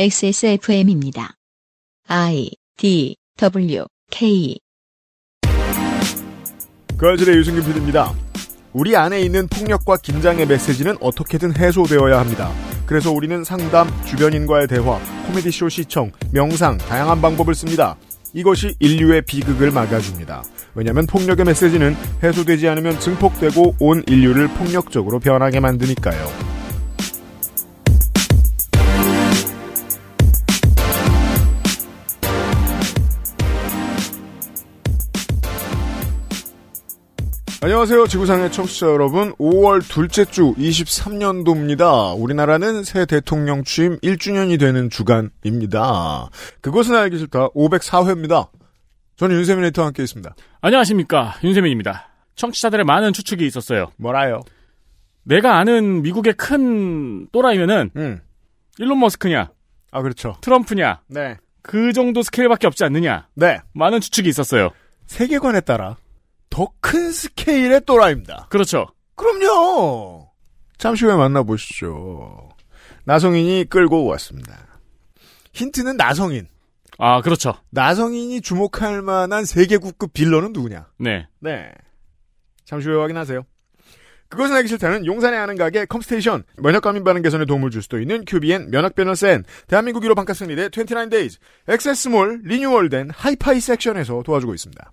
XSFM입니다. I D W K 그아실의 유승균 PD입니다. 우리 안에 있는 폭력과 긴장의 메시지는 어떻게든 해소되어야 합니다. 그래서 우리는 상담, 주변인과의 대화, 코미디쇼 시청, 명상, 다양한 방법을 씁니다. 이것이 인류의 비극을 막아줍니다. 왜냐하면 폭력의 메시지는 해소되지 않으면 증폭되고 온 인류를 폭력적으로 변하게 만드니까요. 안녕하세요. 지구상의 청취자 여러분. 5월 둘째 주 23년도입니다. 우리나라는 새 대통령 취임 1주년이 되는 주간입니다. 그것은 알기 싫다. 504회입니다. 저는 윤세민 에디터와 함께 있습니다. 안녕하십니까. 윤세민입니다. 청취자들의 많은 추측이 있었어요. 뭐라요? 내가 아는 미국의 큰 또라이면은 음. 일론 머스크냐, 아, 그렇죠. 트럼프냐, 네. 그 정도 스케일밖에 없지 않느냐. 네. 많은 추측이 있었어요. 세계관에 따라 더 큰 스케일의 또라이입니다. 그렇죠. 그럼요. 잠시 후에 만나보시죠. 나성인이 끌고 왔습니다. 힌트는 나성인. 아, 그렇죠. 나성인이 주목할 만한 세계국급 villain은 누구냐? 네. 네. 잠시 후에 확인하세요. 그것은 알기 싫다는 용산에 아는 가게 컴스테이션, 면역 과민 반응 개선에 도움을 줄 수도 있는 큐비엔 면역 변호센, 대한민국 1호 반값 생리대 29데이즈, 액세스몰 리뉴얼된 하이파이 섹션에서 도와주고 있습니다.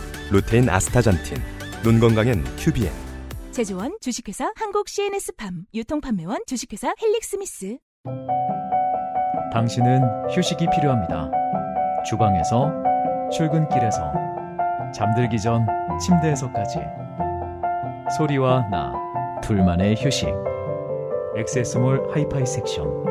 루테인 아스타잔틴 눈 건강엔 큐비엔 제조원 주식회사 한국 CNS팜 유통판매원 주식회사 헬릭스미스 당신은 휴식이 필요합니다. 주방에서, 출근길에서, 잠들기 전 침대에서까지. 소리와 나, 둘만의 휴식. 엑세스몰 하이파이 섹션.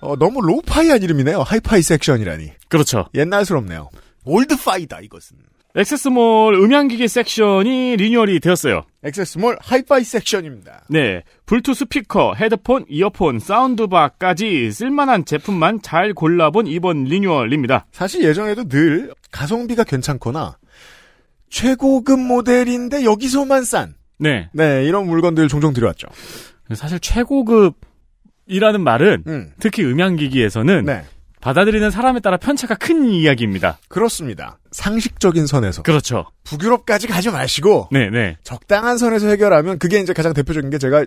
어, 너무 lo-fi한 이름이네요. 하이파이 섹션이라니. 그렇죠. 옛날스럽네요. old-fi다 이것은. 액세스몰 음향기기 섹션이 리뉴얼이 되었어요. 액세스몰 하이파이 섹션입니다. 네. 블투 스피커, 헤드폰, 이어폰, soundbar까지 쓸만한 제품만 잘 골라본 이번 리뉴얼입니다. 사실 예전에도 늘 가성비가 괜찮거나 최고급 모델인데 여기서만 싼 네. 네, 이런 물건들 종종 들여왔죠. 사실 최고급 이라는 말은 음. 특히 음향기기에서는 네. 받아들이는 사람에 따라 편차가 큰 이야기입니다. 그렇습니다. 상식적인 선에서 그렇죠. 북유럽까지 가지 마시고 네, 네. 적당한 선에서 해결하면 그게 이제 가장 대표적인 게 제가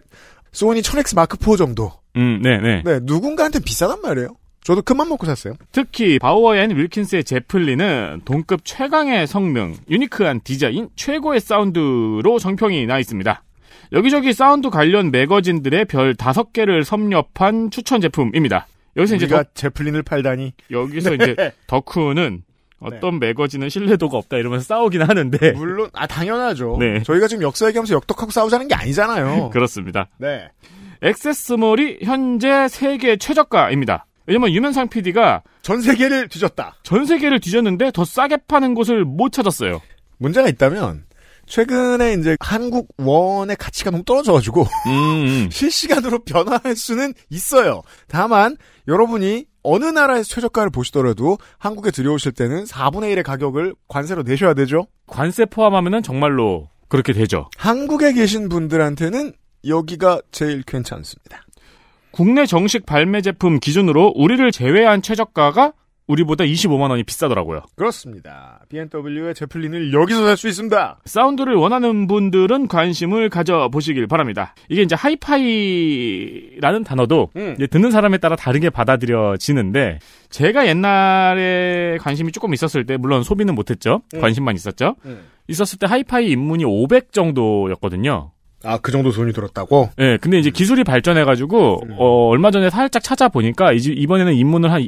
소니 1000X 마크 4 정도. 음, 네, 네. 네, 누군가한테 비싸단 말이에요. 저도 큰맘 먹고 샀어요. 특히 바우어 앤 윌킨스의 제플린은 동급 최강의 성능, 유니크한 디자인, 최고의 사운드로 정평이 나 있습니다. 여기저기 사운드 관련 매거진들의 별 5개를 섭렵한 추천 제품입니다. 여기서 이제 덕, 제플린을 팔다니 여기서 이제 덕후는 어떤 매거진은 신뢰도가 없다 이러면서 싸우긴 하는데 물론 아 당연하죠. 네. 저희가 지금 역사 얘기하면서 역덕하고 싸우자는 게 아니잖아요. 그렇습니다. 네. 액세스몰이 현재 세계 최저가입니다. 왜냐면 유면상 PD가 전 세계를 뒤졌다. 전 세계를 뒤졌는데 더 싸게 파는 곳을 못 찾았어요. 문제가 있다면 최근에 이제 한국 원의 가치가 너무 떨어져가지고 음, 실시간으로 변화할 수는 있어요. 다만 여러분이 어느 나라에서 최저가를 보시더라도 한국에 들여오실 때는 4분의 1의 가격을 관세로 내셔야 되죠. 관세 포함하면은 정말로 그렇게 되죠. 한국에 계신 분들한테는 여기가 제일 괜찮습니다. 국내 정식 발매 제품 기준으로 우리를 제외한 최저가가 우리보다 25만 원이 비싸더라고요. 그렇습니다. BMW의 제플린을 여기서 살 수 있습니다. 사운드를 원하는 분들은 관심을 가져보시길 바랍니다. 이게 이제 하이파이라는 단어도 음. 듣는 사람에 따라 다르게 받아들여지는데 제가 옛날에 관심이 조금 있었을 때 물론 소비는 못했죠. 음. 관심만 있었죠. 음. 있었을 때 하이파이 입문이 500 정도였거든요. 아, 그 정도 돈이 들었다고? 예, 근데 이제 기술이 발전해가지고, 음. 어, 얼마 전에 살짝 찾아보니까, 이제 이번에는 입문을 한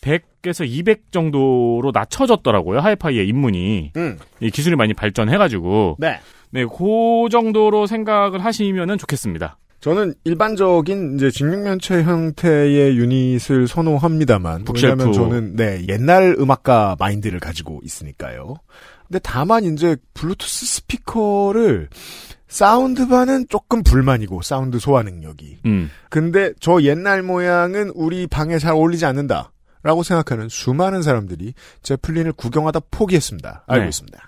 100에서 200 정도로 낮춰졌더라고요, 하이파이의 입문이. 음. 이 기술이 많이 발전해가지고. 네. 네, 그 정도로 생각을 하시면은 좋겠습니다. 저는 일반적인 이제 직육면체 형태의 유닛을 선호합니다만 북쉘프. 왜냐하면 저는 네 옛날 음악가 마인드를 가지고 있으니까요. 근데 다만 이제 블루투스 스피커를 soundbar는 조금 불만이고 사운드 소화 능력이. 음. 근데 저 옛날 모양은 우리 방에 잘 어울리지 않는다. 라고 생각하는 수많은 사람들이 제플린을 구경하다 포기했습니다. 알고 네. 있습니다.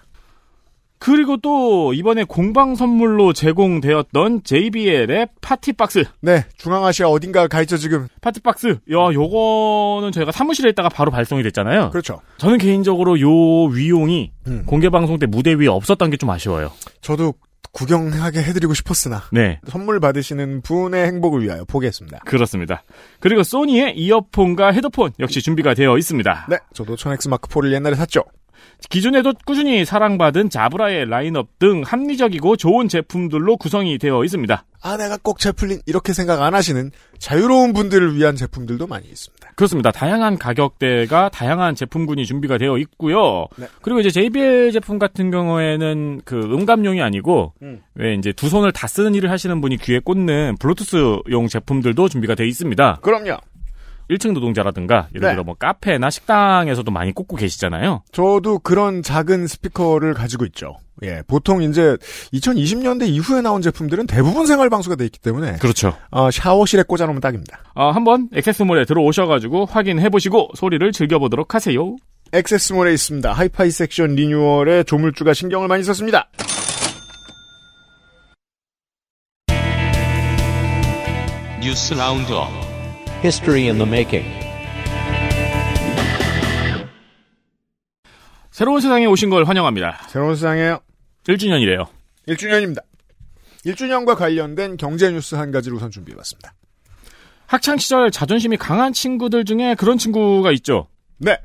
그리고 또 이번에 공방 선물로 제공되었던 JBL의 파티박스. 네, 중앙아시아 어딘가 가 있죠 지금. 파티박스. 야, 요거는 저희가 사무실에 있다가 바로 발송이 됐잖아요. 그렇죠. 저는 개인적으로 요 위용이 음. 공개 방송 때 무대 위에 없었던 게 좀 아쉬워요. 저도 구경하게 해드리고 싶었으나 네. 선물 받으시는 분의 행복을 위하여 포기했습니다. 그렇습니다. 그리고 소니의 이어폰과 헤드폰 역시 준비가 되어 있습니다. 네, 저도 천엑스 마크 4를 옛날에 샀죠. 기존에도 꾸준히 사랑받은 자브라의 라인업 등 합리적이고 좋은 제품들로 구성이 되어 있습니다. 아, 내가 꼭 제플린 이렇게 생각 안 하시는 자유로운 분들을 위한 제품들도 많이 있습니다. 그렇습니다. 다양한 가격대가 다양한 제품군이 준비가 되어 있고요. 네. 그리고 이제 JBL 제품 같은 경우에는 그 음감용이 아니고 음. 왜 이제 두 손을 다 쓰는 일을 하시는 분이 귀에 꽂는 블루투스용 제품들도 준비가 되어 있습니다. 그럼요. 1층 노동자라든가 예를 네. 들어 뭐 카페나 식당에서도 많이 꽂고 계시잖아요. 저도 그런 작은 스피커를 가지고 있죠. 예, 보통 이제 2020년대 이후에 나온 제품들은 대부분 생활 방수가 돼 있기 때문에 그렇죠. 어, 샤워실에 꽂아놓으면 딱입니다. 어, 한번 액세스몰에 들어오셔가지고 확인해 보시고 소리를 즐겨보도록 하세요. 액세스몰에 있습니다. 하이파이 섹션 리뉴얼에 조물주가 신경을 많이 썼습니다. 뉴스 roundup History in the making. 새로운 세상에 오신 걸 환영합니다. 새로운 세상에요. 1주년이래요. 1주년입니다. 1주년과 관련된 경제 뉴스 한 가지를 우선 준비해봤습니다. 학창 시절 자존심이 강한 친구들 중에 그런 친구가 있죠. 네.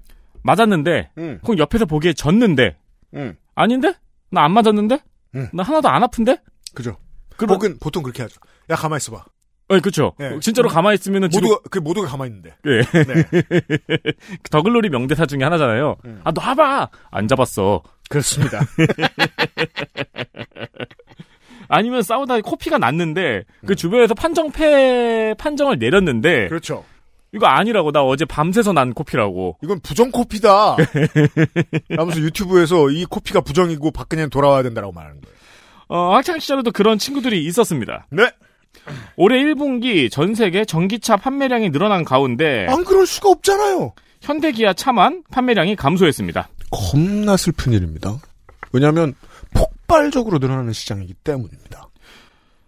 맞았는데, 음, 꼭 옆에서 보기에 졌는데, 음, 아닌데? 나 안 맞았는데? 음. 나 하나도 안 아픈데? 그죠. 그러, 혹은 보통 그렇게 하죠. 야, 가만히 있어봐. 어, 그쵸. 네. 진짜로 가만히 있으면은 지금, 모두가, 그 모두가 가만히 있는데. 예. 네. 더글로리 명대사 중에 하나잖아요. 음. 아, 놔봐! 안 잡았어. 그렇습니다. 아니면 싸우다 코피가 났는데, 그 주변에서 판정패, 판정을 내렸는데, 음. 그렇죠. 이거 아니라고. 나 어제 밤새서 난 코피라고. 이건 부정 코피다. 라면서 유튜브에서 이 코피가 부정이고 박근혜는 돌아와야 된다라고 말하는 거예요. 어, 학창 시절에도 그런 친구들이 있었습니다. 네. 올해 1분기 전 세계 전기차 판매량이 늘어난 가운데 안 그럴 수가 없잖아요. 현대기아 차만 판매량이 감소했습니다. 겁나 슬픈 일입니다. 왜냐하면 폭발적으로 늘어나는 시장이기 때문입니다.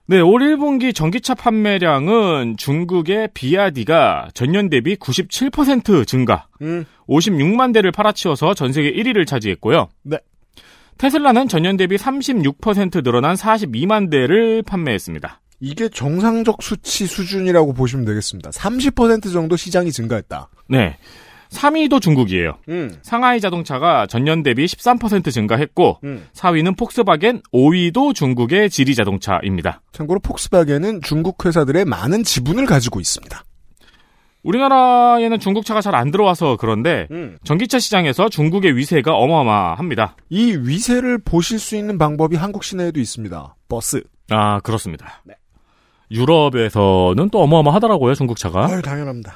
네, 올 1분기 전기차 판매량은 중국의 비아디가 전년 대비 97% 증가, 음. 56만 대를 팔아치워서 전 세계 1위를 차지했고요. 네. 테슬라는 전년 대비 36% 늘어난 42만 대를 판매했습니다. 이게 정상적 수치 수준이라고 보시면 되겠습니다. 30% 정도 시장이 증가했다. 네. 3위도 중국이에요. 음. 상하이 자동차가 전년 대비 13% 증가했고, 음. 4위는 폭스바겐, 5위도 중국의 지리 자동차입니다. 참고로 폭스바겐은 중국 회사들의 많은 지분을 가지고 있습니다. 우리나라에는 중국차가 잘 안 들어와서 그런데 음. 전기차 시장에서 중국의 위세가 어마어마합니다. 이 위세를 보실 수 있는 방법이 한국 시내에도 있습니다. 버스. 아, 그렇습니다. 네. 유럽에서는 또 어마어마하더라고요, 중국차가. 아유, 당연합니다.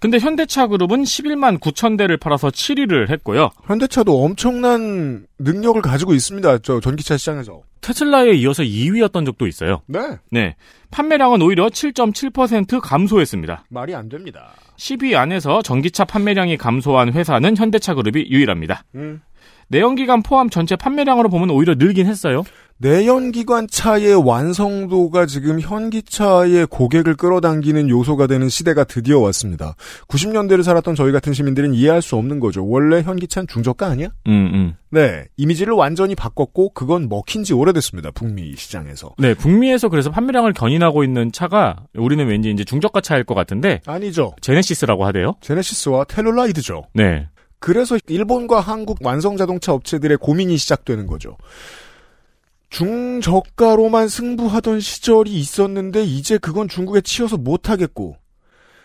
근데 현대차 그룹은 11만 9천 대를 팔아서 7위를 했고요. 현대차도 엄청난 능력을 가지고 있습니다. 저 전기차 시장에서. 테슬라에 이어서 2위였던 적도 있어요. 네. 네. 판매량은 오히려 7.7% 감소했습니다. 말이 안 됩니다. 10위 안에서 전기차 판매량이 감소한 회사는 현대차 그룹이 유일합니다. 음. 내연기관 포함 전체 판매량으로 보면 오히려 늘긴 했어요. 내연기관 차의 완성도가 지금 현기차의 고객을 끌어당기는 요소가 되는 시대가 드디어 왔습니다. 90년대를 살았던 저희 같은 시민들은 이해할 수 없는 거죠. 원래 현기차는 중저가 아니야? 음, 음. 네. 이미지를 완전히 바꿨고 그건 먹힌 지 오래됐습니다. 북미 시장에서. 네, 북미에서 그래서 판매량을 견인하고 있는 차가 우리는 왠지 이제 중저가 차일 것 같은데 아니죠. 제네시스라고 하대요. 제네시스와 텔룰라이드죠. 네. 그래서 일본과 한국 완성 자동차 업체들의 고민이 시작되는 거죠. 중저가로만 승부하던 시절이 있었는데 이제 그건 중국에 치여서 못하겠고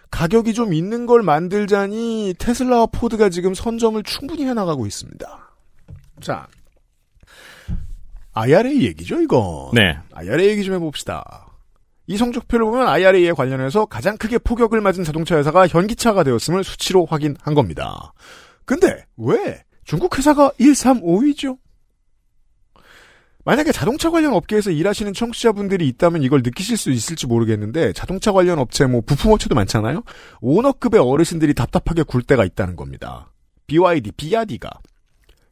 가격이 좀 있는 걸 만들자니 테슬라와 포드가 지금 선점을 충분히 해나가고 있습니다. 자, IRA 얘기죠, 이거. 네. IRA 얘기 좀 해봅시다. 이 성적표를 보면 IRA에 관련해서 가장 크게 포격을 맞은 자동차 회사가 현기차가 되었음을 수치로 확인한 겁니다. 근데 왜 중국 회사가 1, 3, 5위죠? 만약에 자동차 관련 업계에서 일하시는 청취자분들이 있다면 이걸 느끼실 수 있을지 모르겠는데 자동차 관련 업체 뭐 부품업체도 많잖아요. 오너급의 어르신들이 답답하게 굴 때가 있다는 겁니다. BYD, 비아디가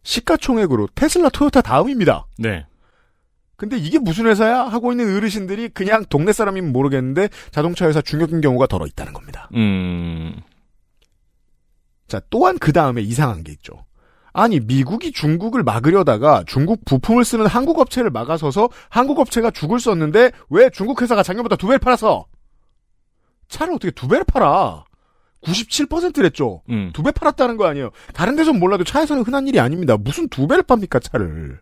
시가총액으로 테슬라, 토요타 다음입니다. 네. 근데 이게 무슨 회사야? 하고 있는 어르신들이 그냥 동네 사람이면 모르겠는데 자동차 회사 중역인 경우가 덜어 있다는 겁니다. 음. 자, 또한 그 다음에 이상한 게 있죠. 아니, 미국이 중국을 막으려다가 중국 부품을 쓰는 한국 업체를 막아서서 한국 업체가 죽을 썼는데 왜 중국 회사가 작년보다 두 배를 팔았어? 차를 어떻게 두 배를 팔아? 97%랬죠. 음. 두배 팔았다는 거 아니에요. 다른 데선 몰라도 차에서는 흔한 일이 아닙니다. 무슨 두 배를 팝니까, 차를.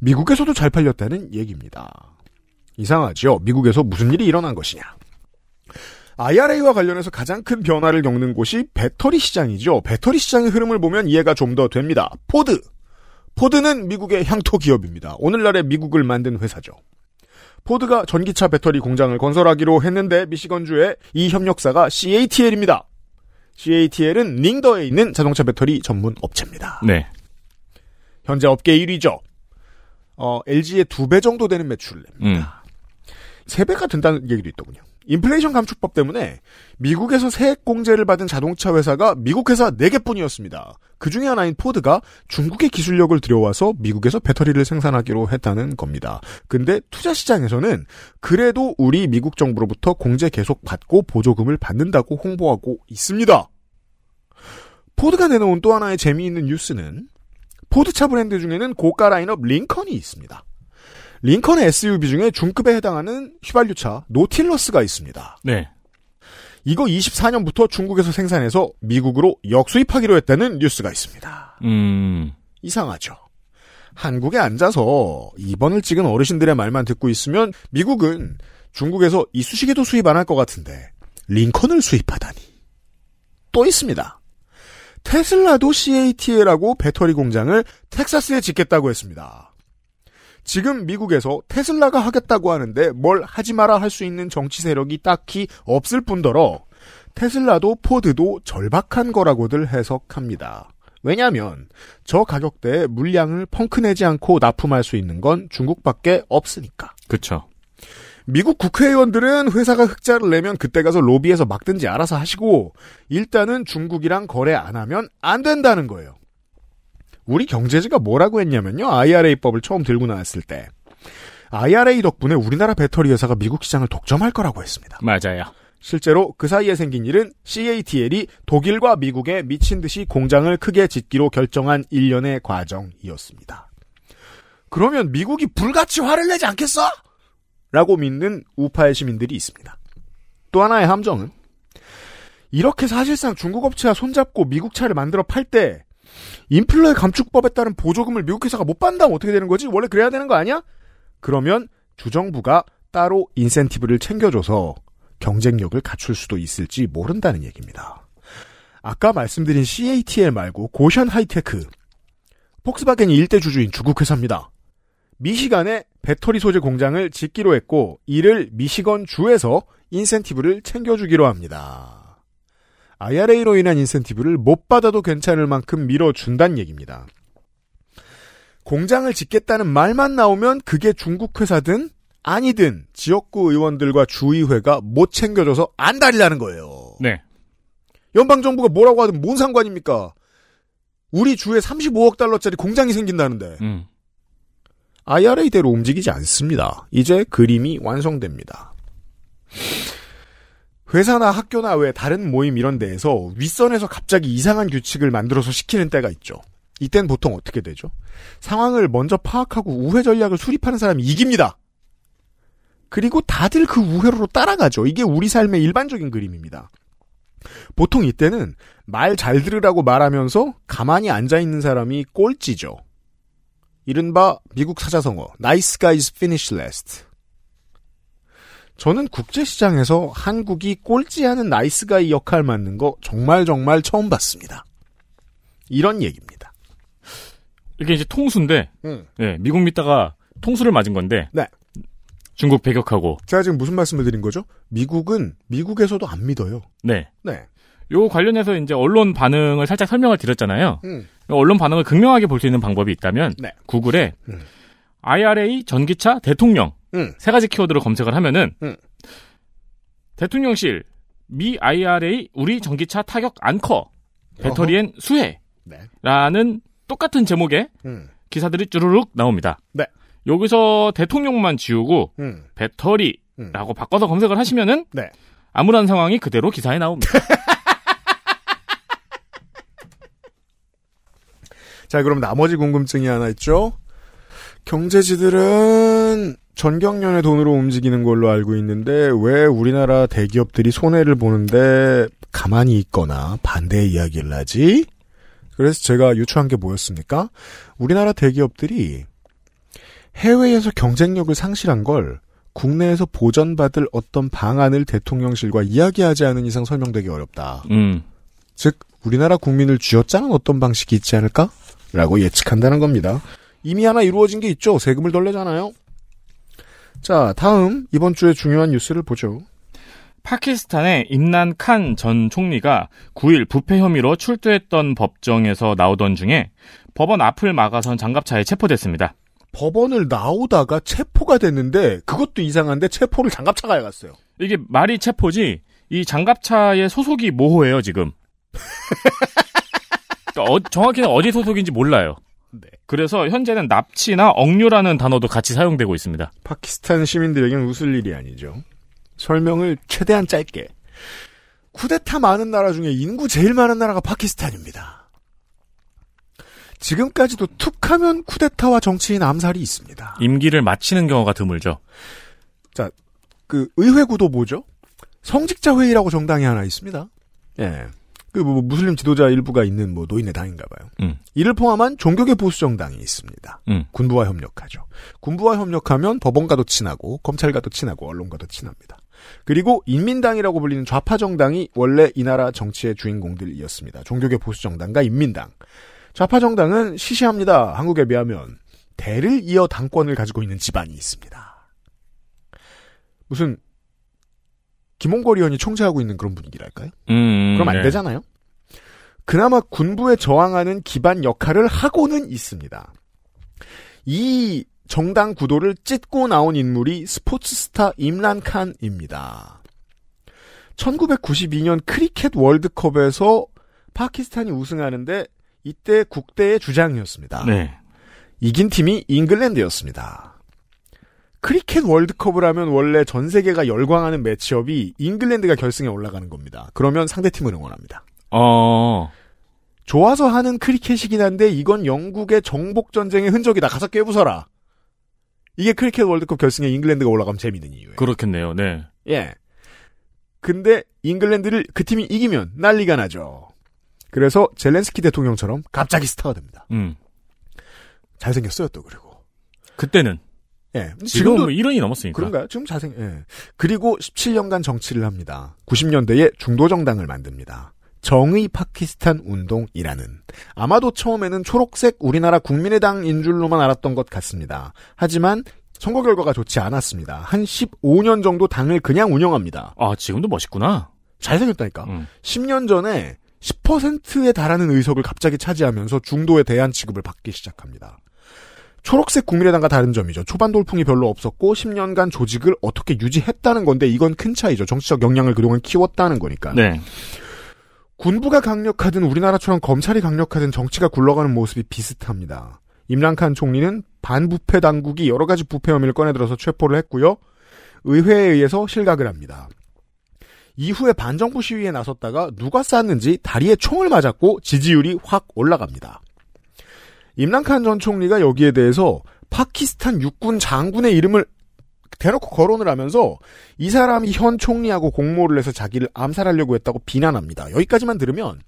미국에서도 잘 팔렸다는 얘기입니다. 이상하죠? 미국에서 무슨 일이 일어난 것이냐. IRA와 관련해서 가장 큰 변화를 겪는 곳이 배터리 시장이죠. 배터리 시장의 흐름을 보면 이해가 좀 더 됩니다. 포드. 포드는 미국의 향토 기업입니다. 오늘날의 미국을 만든 회사죠. 포드가 전기차 배터리 공장을 건설하기로 했는데 미시건주의 이 협력사가 CATL입니다. CATL은 닝더에 있는 자동차 배터리 전문 업체입니다. 네. 현재 업계 1위죠. 어, LG의 두 배 정도 되는 매출을 냅니다. 음. 세 배가 된다는 얘기도 있더군요. 인플레이션 감축법 때문에 미국에서 세액 공제를 받은 자동차 회사가 미국 회사 4개뿐이었습니다. 그 중에 하나인 포드가 중국의 기술력을 들여와서 미국에서 배터리를 생산하기로 했다는 겁니다. 근데 투자 시장에서는 그래도 우리 미국 정부로부터 공제 계속 받고 보조금을 받는다고 홍보하고 있습니다. 포드가 내놓은 또 하나의 재미있는 뉴스는 포드차 브랜드 중에는 고가 라인업 링컨이 있습니다. 링컨의 SUV 중에 중급에 해당하는 휘발유차 노틸러스가 있습니다. 네. 이거 24년부터 중국에서 생산해서 미국으로 역수입하기로 했다는 뉴스가 있습니다. 음. 이상하죠. 한국에 앉아서 2번을 찍은 어르신들의 말만 듣고 있으면 미국은 중국에서 이쑤시개도 수입 안 할 것 같은데 링컨을 수입하다니. 또 있습니다. 테슬라도 CATL하고 배터리 공장을 텍사스에 짓겠다고 했습니다. 지금 미국에서 테슬라가 하겠다고 하는데 뭘 하지 마라 할 수 있는 정치 세력이 딱히 없을 뿐더러 테슬라도 포드도 절박한 거라고들 해석합니다. 왜냐하면 저 가격대에 물량을 펑크내지 않고 납품할 수 있는 건 중국밖에 없으니까. 그쵸. 미국 국회의원들은 회사가 흑자를 내면 그때 가서 로비에서 막든지 알아서 하시고 일단은 중국이랑 거래 안 하면 안 된다는 거예요. 우리 경제지가 뭐라고 했냐면요. IRA법을 처음 들고 나왔을 때. IRA 덕분에 우리나라 배터리 회사가 미국 시장을 독점할 거라고 했습니다. 맞아요. 실제로 그 사이에 생긴 일은 CATL이 독일과 미국에 미친 듯이 공장을 크게 짓기로 결정한 일련의 과정이었습니다. 그러면 미국이 불같이 화를 내지 않겠어? 라고 믿는 우파의 시민들이 있습니다. 또 하나의 함정은 이렇게 사실상 중국 업체와 손잡고 미국 차를 만들어 팔 때 인플레 감축법에 따른 보조금을 미국 회사가 못 받는다면 어떻게 되는 거지? 원래 그래야 되는 거 아니야? 그러면 주정부가 따로 인센티브를 챙겨줘서 경쟁력을 갖출 수도 있을지 모른다는 얘기입니다. 아까 말씀드린 CATL 말고 고션 하이테크, 폭스바겐이 일대 주주인 중국 회사입니다. 미시간에 배터리 소재 공장을 짓기로 했고 이를 미시건 주에서 인센티브를 챙겨주기로 합니다. IRA로 인한 인센티브를 못 받아도 괜찮을 만큼 밀어준다는 얘기입니다. 공장을 짓겠다는 말만 나오면 그게 중국 회사든 아니든 지역구 의원들과 주의회가 못 챙겨줘서 안달이라는 거예요. 네. 연방정부가 뭐라고 하든 뭔 상관입니까? 우리 주에 35억 달러짜리 공장이 생긴다는데. 음. IRA대로 움직이지 않습니다. 이제 그림이 완성됩니다. 회사나 학교나 왜 다른 모임 이런 데에서 윗선에서 갑자기 이상한 규칙을 만들어서 시키는 때가 있죠. 이땐 보통 어떻게 되죠? 상황을 먼저 파악하고 우회 전략을 수립하는 사람이 이깁니다. 그리고 다들 그 우회로로 따라가죠. 이게 우리 삶의 일반적인 그림입니다. 보통 이때는 말 잘 들으라고 말하면서 가만히 앉아있는 사람이 꼴찌죠. 이른바 미국 사자성어, nice guys finish last. 저는 국제시장에서 한국이 꼴찌 하는 나이스가이 역할 맡는 거 정말 정말 처음 봤습니다. 이런 얘기입니다. 이게 이제 통수인데, 음. 예, 미국 믿다가 통수를 맞은 건데. 네. 중국 배격하고. 제가 지금 무슨 말씀을 드린 거죠? 미국은 미국에서도 안 믿어요. 네. 네. 요 관련해서 이제 언론 반응을 살짝 설명을 드렸잖아요. 음. 언론 반응을 극명하게 볼 수 있는 방법이 있다면 네. 구글에 음. IRA 전기차 대통령 음. 세 가지 키워드로 검색을 하면은 음. 대통령실 미 IRA 우리 전기차 타격 안커 배터리엔 수혜라는 네. 똑같은 제목의 음. 기사들이 쭈루룩 나옵니다. 네. 여기서 대통령만 지우고 음. 배터리라고 바꿔서 검색을 하시면은 네. 암울한 상황이 그대로 기사에 나옵니다. 자, 그럼 나머지 궁금증이 하나 있죠? 경제지들은 전경련의 돈으로 움직이는 걸로 알고 있는데 왜 우리나라 대기업들이 손해를 보는데 가만히 있거나 반대의 이야기를 하지? 그래서 제가 유추한 게 뭐였습니까? 우리나라 대기업들이 해외에서 경쟁력을 상실한 걸 국내에서 보전받을 어떤 방안을 대통령실과 이야기하지 않은 이상 설명되기 어렵다. 음. 즉 우리나라 국민을 쥐어짜는 어떤 방식이 있지 않을까? 라고 예측한다는 겁니다. 이미 하나 이루어진 게 있죠. 세금을 덜 내잖아요. 자, 다음 이번 주에 중요한 뉴스를 보죠. 파키스탄의 임란 칸전 총리가 9일 부패 혐의로 출두했던 법정에서 나오던 중에 법원 앞을 막아선 장갑차에 체포됐습니다. 법원을 나오다가 체포가 됐는데 그것도 이상한데 체포를 장갑차가 해갔어요. 이게 말이 체포지 이 장갑차의 소속이 모호해요 지금. 그러니까 어- 정확히는 어디 소속인지 몰라요. 네. 그래서 현재는 납치나 억류라는 단어도 같이 사용되고 있습니다. 파키스탄 시민들에게는 웃을 일이 아니죠. 설명을 최대한 짧게. 쿠데타 많은 나라 중에 인구 제일 많은 나라가 파키스탄입니다. 지금까지도 툭 하면 쿠데타와 정치인 암살이 있습니다. 임기를 마치는 경우가 드물죠. 자, 그 의회 구도 뭐죠? 성직자 회의라고 정당이 하나 있습니다. 예. 그 뭐 무슬림 지도자 일부가 있는 뭐 노인의 당인가 봐요. 음. 이를 포함한 종교계 보수 정당이 있습니다. 음. 군부와 협력하죠. 군부와 협력하면 법원과도 친하고 검찰과도 친하고 언론과도 친합니다. 그리고 인민당이라고 불리는 좌파 정당이 원래 이 나라 정치의 주인공들이었습니다. 종교계 보수 정당과 인민당. 좌파 정당은 시시합니다. 한국에 비하면 대를 이어 당권을 가지고 있는 집안이 있습니다. 무슨 김홍걸 의원이 총재하고 있는 그런 분위기랄까요? 음, 그럼 안 네. 되잖아요. 그나마 군부에 저항하는 기반 역할을 하고는 있습니다. 이 정당 구도를 찢고 나온 인물이 스포츠 스타 임란 칸입니다. 1992년 크리켓 월드컵에서 파키스탄이 우승하는데 이때 국대의 주장이었습니다. 네. 이긴 팀이 잉글랜드였습니다. 크리켓 월드컵을 하면 원래 전 세계가 열광하는 매치업이 잉글랜드가 결승에 올라가는 겁니다. 그러면 상대팀을 응원합니다. 어. 좋아서 하는 크리켓이긴 한데 이건 영국의 정복 전쟁의 흔적이다. 가서 깨부숴라. 이게 크리켓 월드컵 결승에 잉글랜드가 올라가면 재밌는 이유예요. 그렇겠네요. 네. 예. 근데 잉글랜드를 그 팀이 이기면 난리가 나죠. 그래서 젤렌스키 대통령처럼 갑자기 스타가 됩니다. 음. 잘생겼어요 또 그리고. 그때는 예. 지금 뭐 1원이 넘었으니까. 그런가요? 지금 자생, 예. 그리고 17년간 정치를 합니다. 90년대에 중도 정당을 만듭니다. 정의 파키스탄 운동이라는. 아마도 처음에는 초록색 우리나라 국민의당인 줄로만 알았던 것 같습니다. 하지만 선거 결과가 좋지 않았습니다. 한 15년 정도 당을 그냥 운영합니다. 아, 지금도 멋있구나. 잘생겼다니까. 음. 10년 전에 10%에 달하는 의석을 갑자기 차지하면서 중도에 대한 취급을 받기 시작합니다. 초록색 국민의당과 다른 점이죠. 초반 돌풍이 별로 없었고 10년간 조직을 어떻게 유지했다는 건데 이건 큰 차이죠. 정치적 역량을 그동안 키웠다는 거니까. 네. 군부가 강력하든 우리나라처럼 검찰이 강력하든 정치가 굴러가는 모습이 비슷합니다. 임란칸 총리는 반부패 당국이 여러 가지 부패 혐의를 꺼내들어서 체포를 했고요. 의회에 의해서 실각을 합니다. 이후에 반정부 시위에 나섰다가 누가 쐈는지 다리에 총을 맞았고 지지율이 확 올라갑니다. 임란칸 전 총리가 여기에 대해서 파키스탄 육군 장군의 이름을 대놓고 거론을 하면서 이 사람이 현 총리하고 공모를 해서 자기를 암살하려고 했다고 비난합니다. 여기까지만 들으면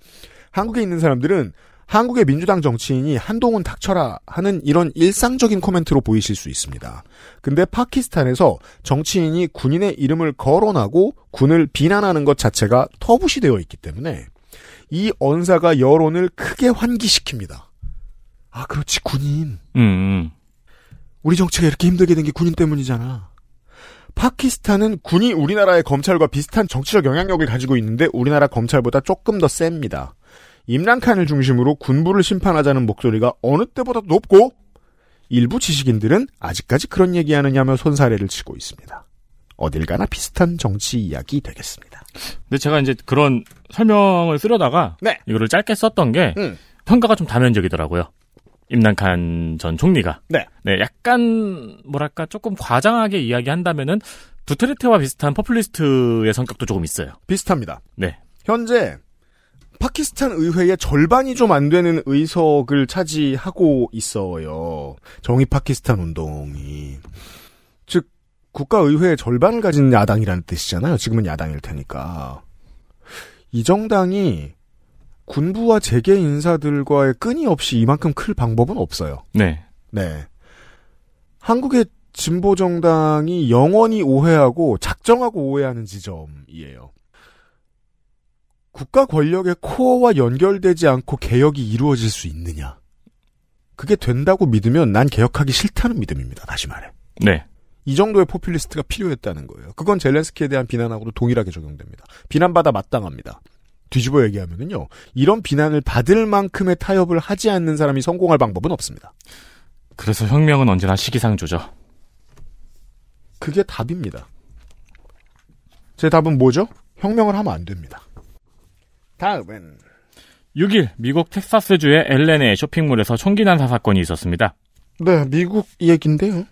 한국에 있는 사람들은 한국의 민주당 정치인이 한동훈 닥쳐라 하는 이런 일상적인 코멘트로 보이실 수 있습니다. 근데 파키스탄에서 정치인이 군인의 이름을 거론하고 군을 비난하는 것 자체가 터부시 되어 있기 때문에 이 언사가 여론을 크게 환기시킵니다. 아, 그렇지, 군인. 음, 음. 우리 정치가 이렇게 힘들게 된 게 군인 때문이잖아. 파키스탄은 군이 우리나라의 검찰과 비슷한 정치적 영향력을 가지고 있는데 우리나라 검찰보다 조금 더 셉니다. 임란칸을 중심으로 군부를 심판하자는 목소리가 어느 때보다 높고 일부 지식인들은 아직까지 그런 얘기하느냐며 손사래를 치고 있습니다. 어딜 가나 비슷한 정치 이야기 되겠습니다. 근데 제가 이제 그런 설명을 쓰려다가 네. 이거를 짧게 썼던 게 음. 평가가 좀 다면적이더라고요. 임난칸 전 총리가. 네. 약간 뭐랄까 조금 과장하게 이야기한다면은 두테르테와 비슷한 포퓰리스트의 성격도 조금 있어요. 비슷합니다. 네. 현재 파키스탄 의회의 절반이 좀 안 되는 의석을 차지하고 있어요. 정의 파키스탄 운동이. 즉 국가의회의 절반을 가진 야당이라는 뜻이잖아요. 지금은 야당일 테니까. 이 정당이 군부와 재계 인사들과의 끈이 없이 이만큼 클 방법은 없어요. 네. 네. 한국의 진보 정당이 영원히 오해하고 작정하고 오해하는 지점이에요. 국가 권력의 코어와 연결되지 않고 개혁이 이루어질 수 있느냐? 그게 된다고 믿으면 난 개혁하기 싫다는 믿음입니다. 다시 말해. 네. 이 정도의 포퓰리스트가 필요했다는 거예요. 그건 젤렌스키에 대한 비난하고도 동일하게 적용됩니다. 비난받아 마땅합니다. 뒤집어 얘기하면은요. 이런 비난을 받을 만큼의 타협을 하지 않는 사람이 성공할 방법은 없습니다. 그래서 혁명은 언제나 시기상조죠. 그게 답입니다. 제 답은 뭐죠? 혁명을 하면 안 됩니다. 다음은 6일 미국 텍사스주의 엘렌의 쇼핑몰에서 총기 난사 사건이 있었습니다. 네, 미국 얘기인데요.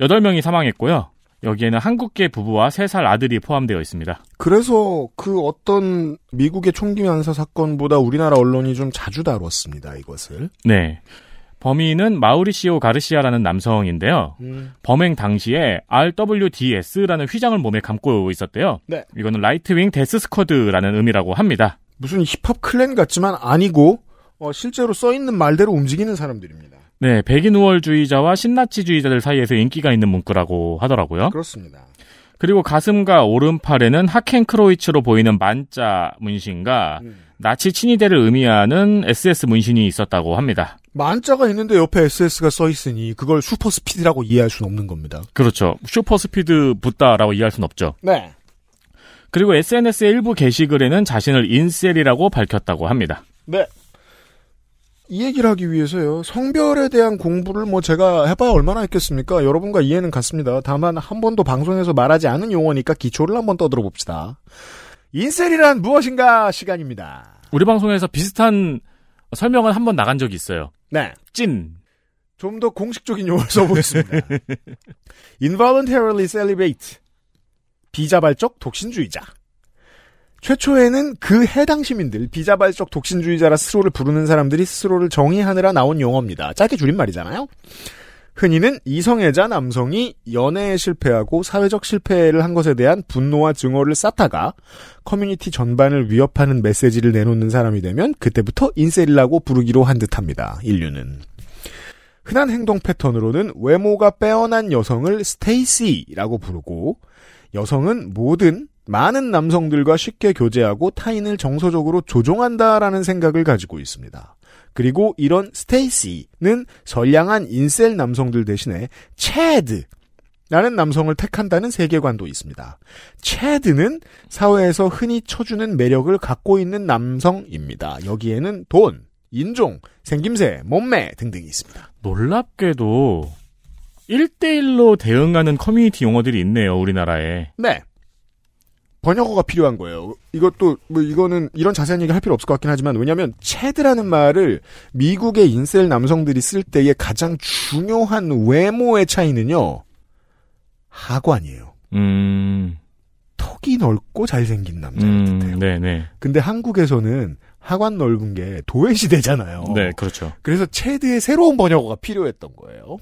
8명이 사망했고요. 여기에는 한국계 부부와 3살 아들이 포함되어 있습니다. 그래서 그 어떤 미국의 총기 난사 사건보다 우리나라 언론이 좀 자주 다뤘습니다. 이것을. 네. 범인은 마우리시오 가르시아라는 남성인데요. 음. 범행 당시에 RWDS라는 휘장을 몸에 감고 있었대요. 네. 이거는 Right Wing Death Squad라는 의미라고 합니다. 무슨 힙합 clan 같지만 아니고 어, 실제로 써 있는 말대로 움직이는 사람들입니다. 네, 백인 우월주의자와 신나치주의자들 사이에서 인기가 있는 문구라고 하더라고요. 그렇습니다. 그리고 가슴과 오른팔에는 하켄크로이츠로 보이는 만자 문신과 음. 나치 친위대를 의미하는 SS 문신이 있었다고 합니다. 만자가 있는데 옆에 SS가 써 있으니 그걸 super speed라고 이해할 수는 없는 겁니다. 그렇죠. super speed 붙다라고 이해할 수는 없죠. 네. 그리고 SNS의 일부 게시글에는 자신을 인셀이라고 밝혔다고 합니다. 네. 이 얘기를 하기 위해서요. 성별에 대한 공부를 뭐 제가 해봐야 얼마나 했겠습니까? 여러분과 이해는 같습니다. 다만 한 번도 방송에서 말하지 않은 용어니까 기초를 한번 떠들어 봅시다. 인셀이란 무엇인가 시간입니다. 우리 방송에서 비슷한 설명은 한 번 나간 적이 있어요. 네. 찐. 좀 더 공식적인 용어를 써보겠습니다. involuntarily celibate. 비자발적 독신주의자. 최초에는 그 해당 시민들, 비자발적 독신주의자라 스스로를 부르는 사람들이 스스로를 정의하느라 나온 용어입니다. 짧게 줄임말이잖아요? 흔히는 이성애자 남성이 연애에 실패하고 사회적 실패를 한 것에 대한 분노와 증오를 쌓다가 커뮤니티 전반을 위협하는 메시지를 내놓는 사람이 되면 그때부터 incel이라고 부르기로 한 듯합니다. 인류는. 흔한 행동 패턴으로는 외모가 빼어난 여성을 스테이시라고 부르고 여성은 모든 많은 남성들과 쉽게 교제하고 타인을 정서적으로 조종한다라는 생각을 가지고 있습니다. 그리고 이런 스테이시는 선량한 인셀 남성들 대신에 체드 라는 남성을 택한다는 세계관도 있습니다. 체드는 사회에서 흔히 쳐주는 매력을 갖고 있는 남성입니다. 여기에는 돈, 인종, 생김새, 몸매 등등이 있습니다. 놀랍게도 1대1로 대응하는 커뮤니티 용어들이 있네요, 우리나라에. 네. 번역어가 필요한 거예요. 이것도 뭐 이거는 이런 자세한 얘기 할 필요 없을 것 같긴 하지만 왜냐하면 체드라는 말을 미국의 인셀 남성들이 쓸 때의 가장 중요한 외모의 차이는요 하관이에요. 음, 턱이 넓고 잘생긴 뜻해요. 음, 네네. 근데 한국에서는 하관 넓은 게 도회 시대잖아요. 네, 그렇죠. 그래서 체드의 새로운 번역어가 필요했던 거예요.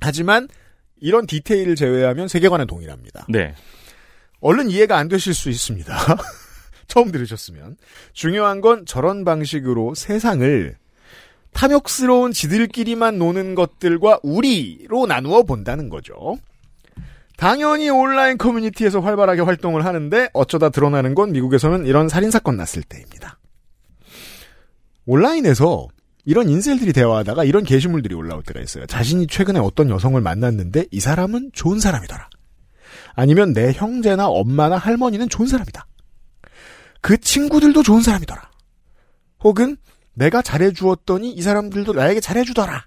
하지만 이런 디테일을 제외하면 세계관은 동일합니다. 네. 얼른 이해가 안 되실 수 있습니다. 처음 들으셨으면. 중요한 건 저런 방식으로 세상을 탐욕스러운 지들끼리만 노는 것들과 우리로 나누어 본다는 거죠. 당연히 온라인 커뮤니티에서 활발하게 활동을 하는데 어쩌다 드러나는 건 미국에서는 이런 살인사건 났을 때입니다. 온라인에서 이런 인셀들이 대화하다가 이런 게시물들이 올라올 때가 있어요. 자신이 최근에 어떤 여성을 만났는데 이 사람은 좋은 사람이더라. 아니면 내 형제나 엄마나 할머니는 좋은 사람이다. 그 친구들도 좋은 사람이더라. 혹은 내가 잘해주었더니 이 사람들도 나에게 잘해주더라.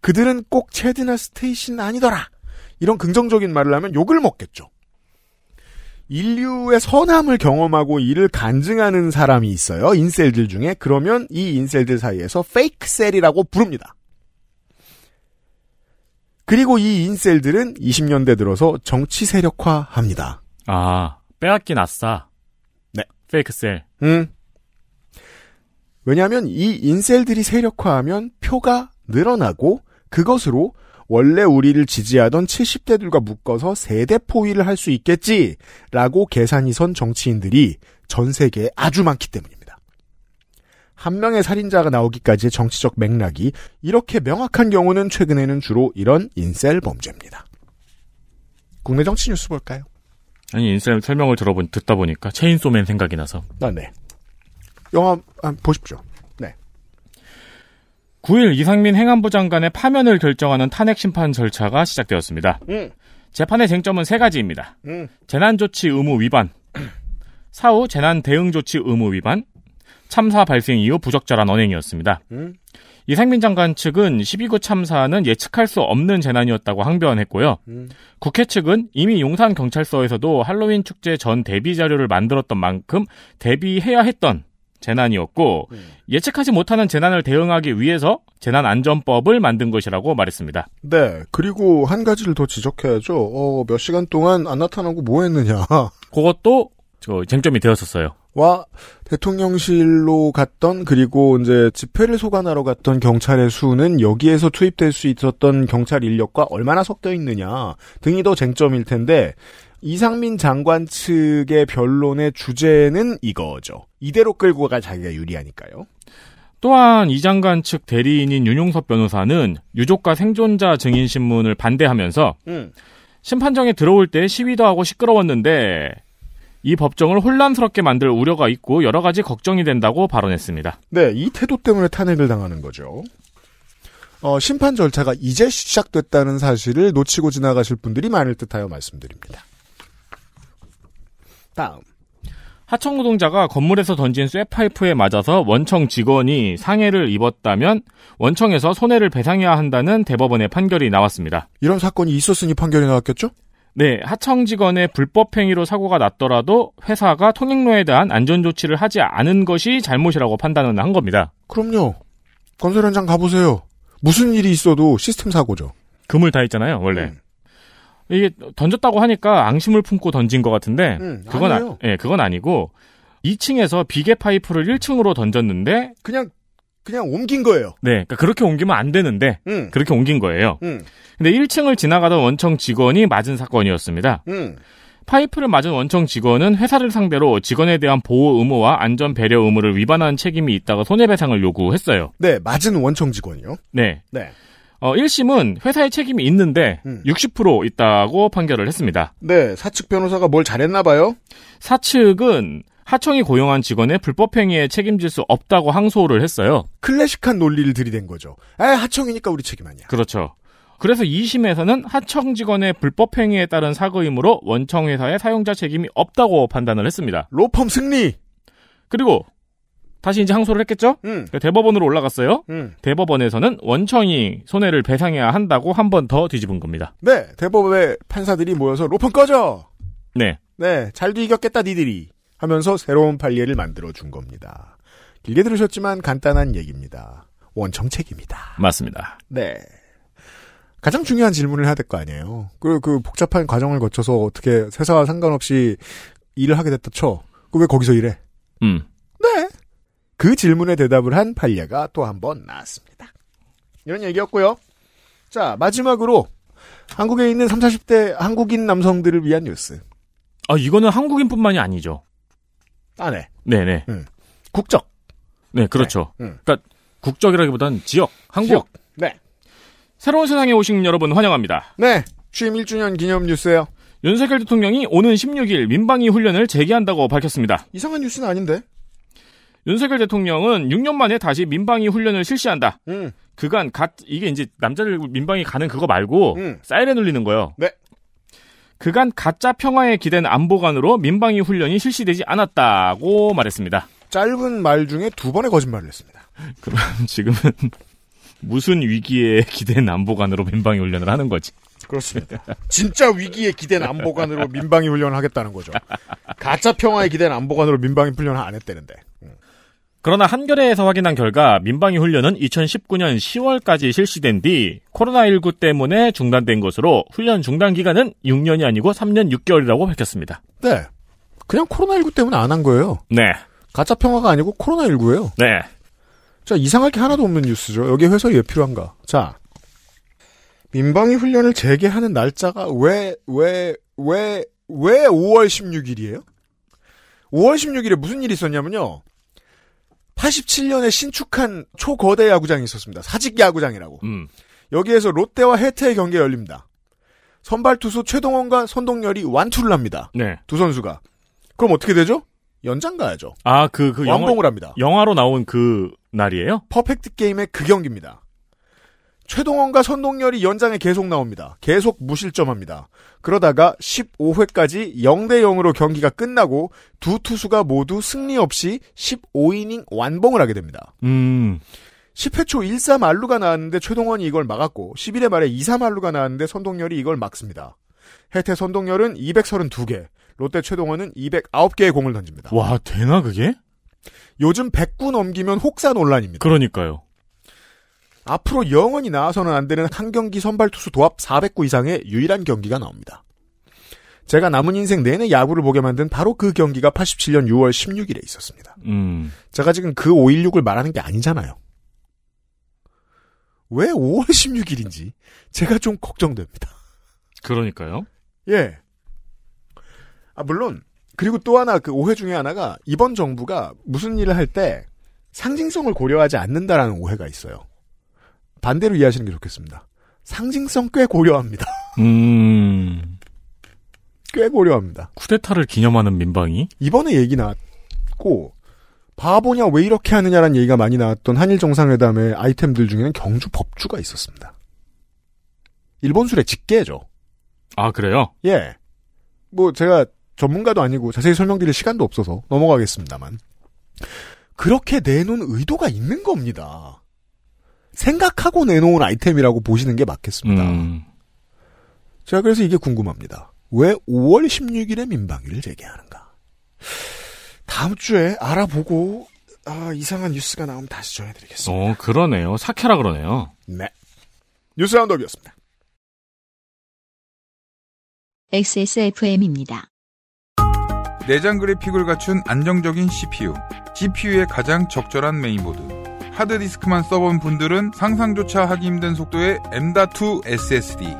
그들은 꼭 체드나 스테이시는 아니더라. 이런 긍정적인 말을 하면 욕을 먹겠죠. 인류의 선함을 경험하고 이를 간증하는 사람이 있어요. 인셀들 중에. 그러면 이 인셀들 사이에서 페이크 셀이라고 부릅니다. 그리고 이 인셀들은 20년대 들어서 정치 세력화합니다. 아, 빼앗긴 아싸. 네. 페이크셀. 음. 왜냐하면 이 인셀들이 세력화하면 표가 늘어나고 그것으로 원래 우리를 지지하던 70대들과 묶어서 세대 포위를 할 수 있겠지라고 계산이 선 정치인들이 전 세계에 아주 많기 때문입니다. 한 명의 살인자가 나오기까지의 정치적 맥락이 이렇게 명확한 경우는 최근에는 주로 이런 인셀 범죄입니다. 국내 정치 뉴스 볼까요? 아니, 인셀 설명을 들어본, 듣다 보니까 체인소맨 생각이 나서. 아, 네. 영화 한 보십시오. 네. 9일 이상민 행안부 장관의 파면을 결정하는 탄핵 심판 절차가 시작되었습니다. 음. 재판의 쟁점은 세 가지입니다. 음. 재난조치 의무 위반, 사후 재난 대응 조치 의무 위반, 참사 발생 이후 부적절한 언행이었습니다. 음. 이상민 장관 측은 12구 참사는 예측할 수 없는 재난이었다고 항변했고요. 음. 국회 측은 이미 용산 경찰서에서도 할로윈 축제 전 대비 자료를 만들었던 만큼 대비해야 했던 재난이었고 음. 예측하지 못하는 재난을 대응하기 위해서 재난안전법을 만든 것이라고 말했습니다. 네. 그리고 한 가지를 더 지적해야죠. 어, 몇 시간 동안 안 나타나고 뭐 했느냐. 그것도 저 쟁점이 되었었어요. 와 대통령실로 갔던 그리고 이제 집회를 소관하러 갔던 경찰의 수는 여기에서 투입될 수 있었던 경찰 인력과 얼마나 섞여 있느냐 등이 더 쟁점일 텐데 이상민 장관 측의 변론의 주제는 이거죠. 이대로 끌고 가 자기가 유리하니까요. 또한 이 장관 측 대리인인 윤용섭 변호사는 유족과 생존자 증인 신문을 반대하면서 음. 심판정에 들어올 때 시위도 하고 시끄러웠는데 이 법정을 혼란스럽게 만들 우려가 있고 여러 가지 걱정이 된다고 발언했습니다. 네, 이 태도 때문에 탄핵을 당하는 거죠. 어, 심판 절차가 이제 시작됐다는 사실을 놓치고 지나가실 분들이 많을 듯하여 말씀드립니다. 다음. 하청 노동자가 건물에서 던진 쇠파이프에 맞아서 원청 직원이 상해를 입었다면 원청에서 손해를 배상해야 한다는 대법원의 판결이 나왔습니다. 이런 사건이 있었으니 판결이 나왔겠죠? 네, 하청 직원의 불법 행위로 사고가 났더라도 회사가 통행로에 대한 안전 조치를 하지 않은 것이 잘못이라고 판단을 한 겁니다. 그럼요. 건설 현장 가보세요. 무슨 일이 있어도 시스템 사고죠. 금을 다 있잖아요, 원래. 음. 이게 던졌다고 하니까 앙심을 품고 던진 것 같은데 음, 그건 아. 예, 그건 아니고 2층에서 비계 파이프를 1층으로 던졌는데 그냥 그냥 옮긴 거예요. 네, 그러니까 그렇게 옮기면 안 되는데 음. 그렇게 옮긴 거예요. 음. 근데 1층을 지나가던 원청 직원이 맞은 사건이었습니다. 음. 파이프를 맞은 원청 직원은 회사를 상대로 직원에 대한 보호 의무와 안전 배려 의무를 위반한 책임이 있다가 손해배상을 요구했어요. 네, 맞은 원청 직원이요. 네. 네. 어, 1심은 회사의 책임이 있는데 음. 60% 있다고 판결을 했습니다. 네, 사측 변호사가 뭘 잘했나 봐요. 사측은 하청이 고용한 직원의 불법 행위에 책임질 수 없다고 항소를 했어요. 클래식한 논리를 들이댄 거죠. 아, 하청이니까 우리 책임 아니야. 그렇죠. 그래서 2심에서는 하청 직원의 불법 행위에 따른 사고이므로 원청 회사의 사용자 책임이 없다고 판단을 했습니다. 로펌 승리. 그리고 다시 이제 항소를 했겠죠? 음. 대법원으로 올라갔어요. 음. 대법원에서는 원청이 손해를 배상해야 한다고 한 번 더 뒤집은 겁니다. 네, 대법원의 판사들이 모여서 로펌 꺼져. 네. 네, 잘도 이겼겠다 니들이 하면서 새로운 판례를 만들어 준 겁니다. 길게 들으셨지만 간단한 얘기입니다. 원청 책임이다. 맞습니다. 네. 가장 중요한 질문을 해야 될 거 아니에요. 그, 그 복잡한 과정을 거쳐서 어떻게 회사와 상관없이 일을 하게 됐다 쳐. 그 왜 거기서 일해? 음. 네. 그 질문에 대답을 한 판례가 또 한 번 나왔습니다. 이런 얘기였고요. 자, 마지막으로 한국에 있는 30, 40대 한국인 남성들을 위한 뉴스. 아, 이거는 한국인뿐만이 아니죠. 아, 네. 네네. 국적. 네, 그렇죠. 네. 음. 그러니까 국적이라기보단 지역, 한국. 지역. 네. 새로운 세상에 오신 여러분 환영합니다. 네. 취임 1주년 기념 뉴스예요. 윤석열 대통령이 오는 16일 민방위 훈련을 재개한다고 밝혔습니다. 이상한 뉴스는 아닌데. 윤석열 대통령은 6년 만에 다시 민방위 훈련을 실시한다. 음. 그간 갓 이게 이제 남자들 민방위 가는 그거 말고 음. 사이렌 울리는 거요. 네. 그간 가짜 평화에 기댄 안보관으로 민방위 훈련이 실시되지 않았다고 말했습니다. 짧은 말 중에 두 번의 거짓말을 했습니다. 그럼 지금은 무슨 위기에 기댄 안보관으로 민방위 훈련을 하는 거지? 그렇습니다. 진짜 위기에 기댄 안보관으로 민방위 훈련을 하겠다는 거죠. 가짜 평화에 기댄 안보관으로 민방위 훈련을 안 했다는데. 그러나 한겨레에서 확인한 결과 민방위 훈련은 2019년 10월까지 실시된 뒤 코로나19 때문에 중단된 것으로 훈련 중단 기간은 6년이 아니고 3년 6개월이라고 밝혔습니다. 네. 그냥 코로나19 때문에 안 한 거예요. 네. 가짜 평화가 아니고 코로나19예요. 네. 자, 이상할 게 하나도 없는 뉴스죠. 여기 회사 왜 필요한가? 자. 민방위 훈련을 재개하는 날짜가 왜, 왜, 왜, 왜 5월 16일이에요? 5월 16일에 무슨 일이 있었냐면요. 87년에 신축한 초거대 야구장이 있었습니다. 사직 야구장이라고. 음. 여기에서 롯데와 해태의 경기가 열립니다. 선발 투수 최동원과 선동열이 완투를 합니다. 네. 두 선수가. 그럼 어떻게 되죠? 연장 가야죠. 아, 그, 그 영화, 합니다. 영화로 나온 그 날이에요? 퍼펙트 게임의 그 경기입니다. 최동원과 선동열이 연장에 계속 나옵니다. 계속 무실점합니다. 그러다가 15회까지 0대 0으로 경기가 끝나고 두 투수가 모두 승리 없이 15이닝 완봉을 하게 됩니다. 음. 10회 초 1, 3 알루가 나왔는데 최동원이 이걸 막았고 11회 말에 2, 3 알루가 나왔는데 선동열이 이걸 막습니다. 해태 선동열은 232개, 롯데 최동원은 209개의 공을 던집니다. 와, 되나 그게? 요즘 100구 넘기면 혹사 논란입니다. 그러니까요. 앞으로 영원히 나와서는 안 되는 한 경기 선발 투수 도합 400구 이상의 유일한 경기가 나옵니다. 제가 남은 인생 내내 야구를 보게 만든 바로 그 경기가 87년 6월 16일에 있었습니다. 음. 제가 지금 그 516을 말하는 게 아니잖아요. 왜 5월 16일인지 제가 좀 걱정됩니다. 그러니까요. 예. 아, 물론, 그리고 또 하나 그 오해 중에 하나가 이번 정부가 무슨 일을 할 때 상징성을 고려하지 않는다라는 오해가 있어요. 반대로 이해하시는 게 좋겠습니다. 상징성 꽤 고려합니다. 음. 꽤 고려합니다. 쿠데타를 기념하는 민방위? 이번에 얘기 나왔고, 바보냐 왜 이렇게 하느냐라는 얘기가 많이 나왔던 한일 정상회담의 아이템들 중에는 경주 법주가 있었습니다. 일본 술의 직계죠. 아, 그래요? 예. 뭐 제가 전문가도 아니고 자세히 설명드릴 시간도 없어서 넘어가겠습니다만. 그렇게 내놓은 의도가 있는 겁니다. 생각하고 내놓은 아이템이라고 보시는 게 맞겠습니다. 음. 제가 그래서 이게 궁금합니다. 왜 5월 16일에 민방위를 재개하는가? 다음 주에 알아보고 아, 이상한 뉴스가 나오면 다시 전해드리겠습니다. 어, 그러네요. 사케라 그러네요. 네. 뉴스 roundup이었습니다. XSFM입니다. 내장 그래픽을 갖춘 안정적인 CPU, GPU에 가장 적절한 메인보드. 하드디스크만 써본 분들은 상상조차 하기 힘든 속도의 M.2 SSD.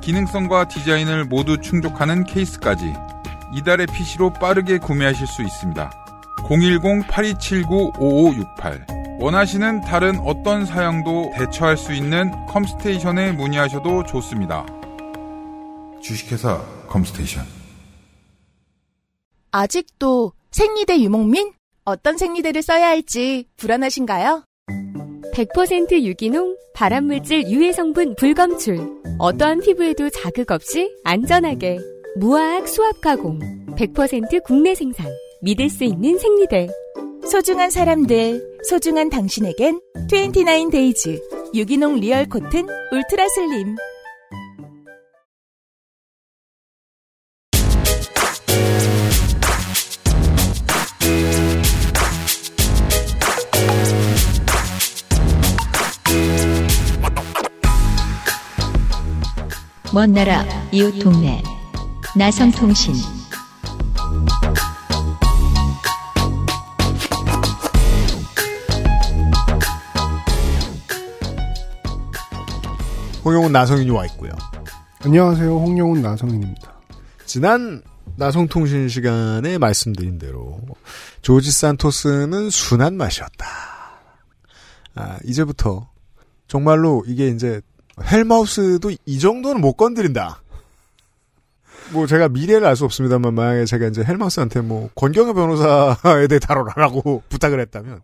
기능성과 디자인을 모두 충족하는 케이스까지 이달의 PC로 빠르게 구매하실 수 있습니다. 010-8279-5568 원하시는 다른 어떤 사양도 대처할 수 있는 컴스테이션에 문의하셔도 좋습니다. 주식회사 컴스테이션 아직도 생리대 유목민? 어떤 생리대를 써야 할지 불안하신가요? 100% 유기농, 발암물질 유해 성분 불검출. 어떠한 피부에도 자극 없이 안전하게. 무화학 수압 가공. 100% 국내 생산. 믿을 수 있는 생리대. 소중한 사람들, 소중한 당신에겐 29데이즈 유기농 real cotton ultra slim. 먼 나라 이웃 동네 나성통신 홍용훈 나성인이 와 있고요. 안녕하세요. 홍용훈 나성인입니다. 지난 나성통신 시간에 말씀드린 대로 조지 산토스는 순한 맛이었다. 아, 이제부터 정말로 이게 이제 헬마우스도 이 정도는 못 건드린다. 뭐 제가 미래를 알 수 없습니다만 만약에 제가 이제 헬마우스한테 뭐 권경의 변호사에 대해 다뤄라라고 부탁을 했다면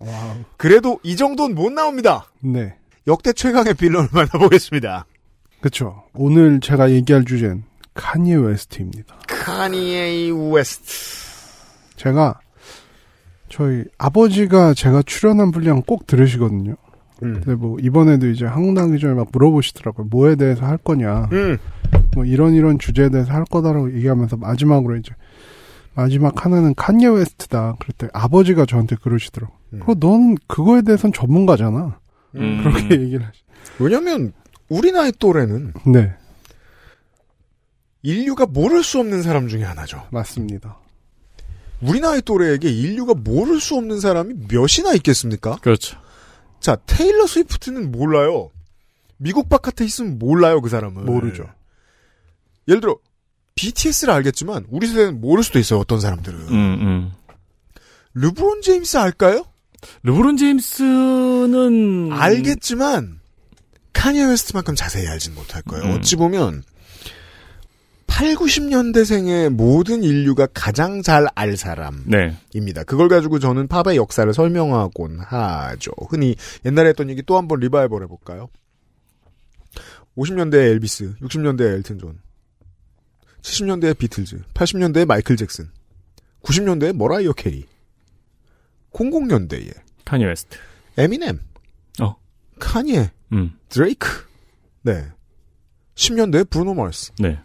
그래도 이 정도는 못 나옵니다. 네. 역대 최강의 villain을 만나보겠습니다. 그렇죠. 오늘 제가 얘기할 주제는 카니에 웨스트입니다. 카니에 웨스트. 제가 저희 아버지가 제가 출연한 분량 꼭 들으시거든요. 음. 근데 뭐 이번에도 이제 한국 나기 전에 막 물어보시더라고요. 뭐에 대해서 할 거냐. 음. 뭐 이런 이런 주제에 대해서 할 거다라고 얘기하면서 마지막으로 이제 마지막 하나는 칸예 웨스트다. 그랬더니 아버지가 저한테 그러시더라고. 음. 그 너는 그거에 대해선 전문가잖아. 음. 그렇게 얘기를 하시. 왜냐면 우리 나이 또래는 네, 인류가 모를 수 없는 사람 중에 하나죠. 맞습니다. 우리 나이 또래에게 인류가 모를 수 없는 사람이 몇이나 있겠습니까? 그렇죠. 자, 테일러 스위프트는 몰라요. 미국 바깥에 있으면 몰라요, 그 사람은. 모르죠. 예를 들어, BTS를 알겠지만, 우리 세대는 모를 수도 있어요, 어떤 사람들은. 음, 음. 르브론 제임스 알까요? 르브론 제임스는 알겠지만, 카니에 웨스트만큼 자세히 알진 못할 거예요. 음. 어찌 보면, 8, 90년대생의 모든 인류가 가장 잘 알 사람. 네. 입니다. 그걸 가지고 저는 팝의 역사를 설명하곤 하죠. 흔히 옛날에 했던 얘기 또 한번 리바이벌 해볼까요? 50년대의 엘비스, 60년대의 엘튼 존, 70년대의 비틀즈, 80년대의 마이클 잭슨, 90년대의 머라이어 캐리, 00년대의 카니 웨스트. 에미넴, 어. 카니에, 음. 드레이크, 네. 10년대의 브루노 마스. 네.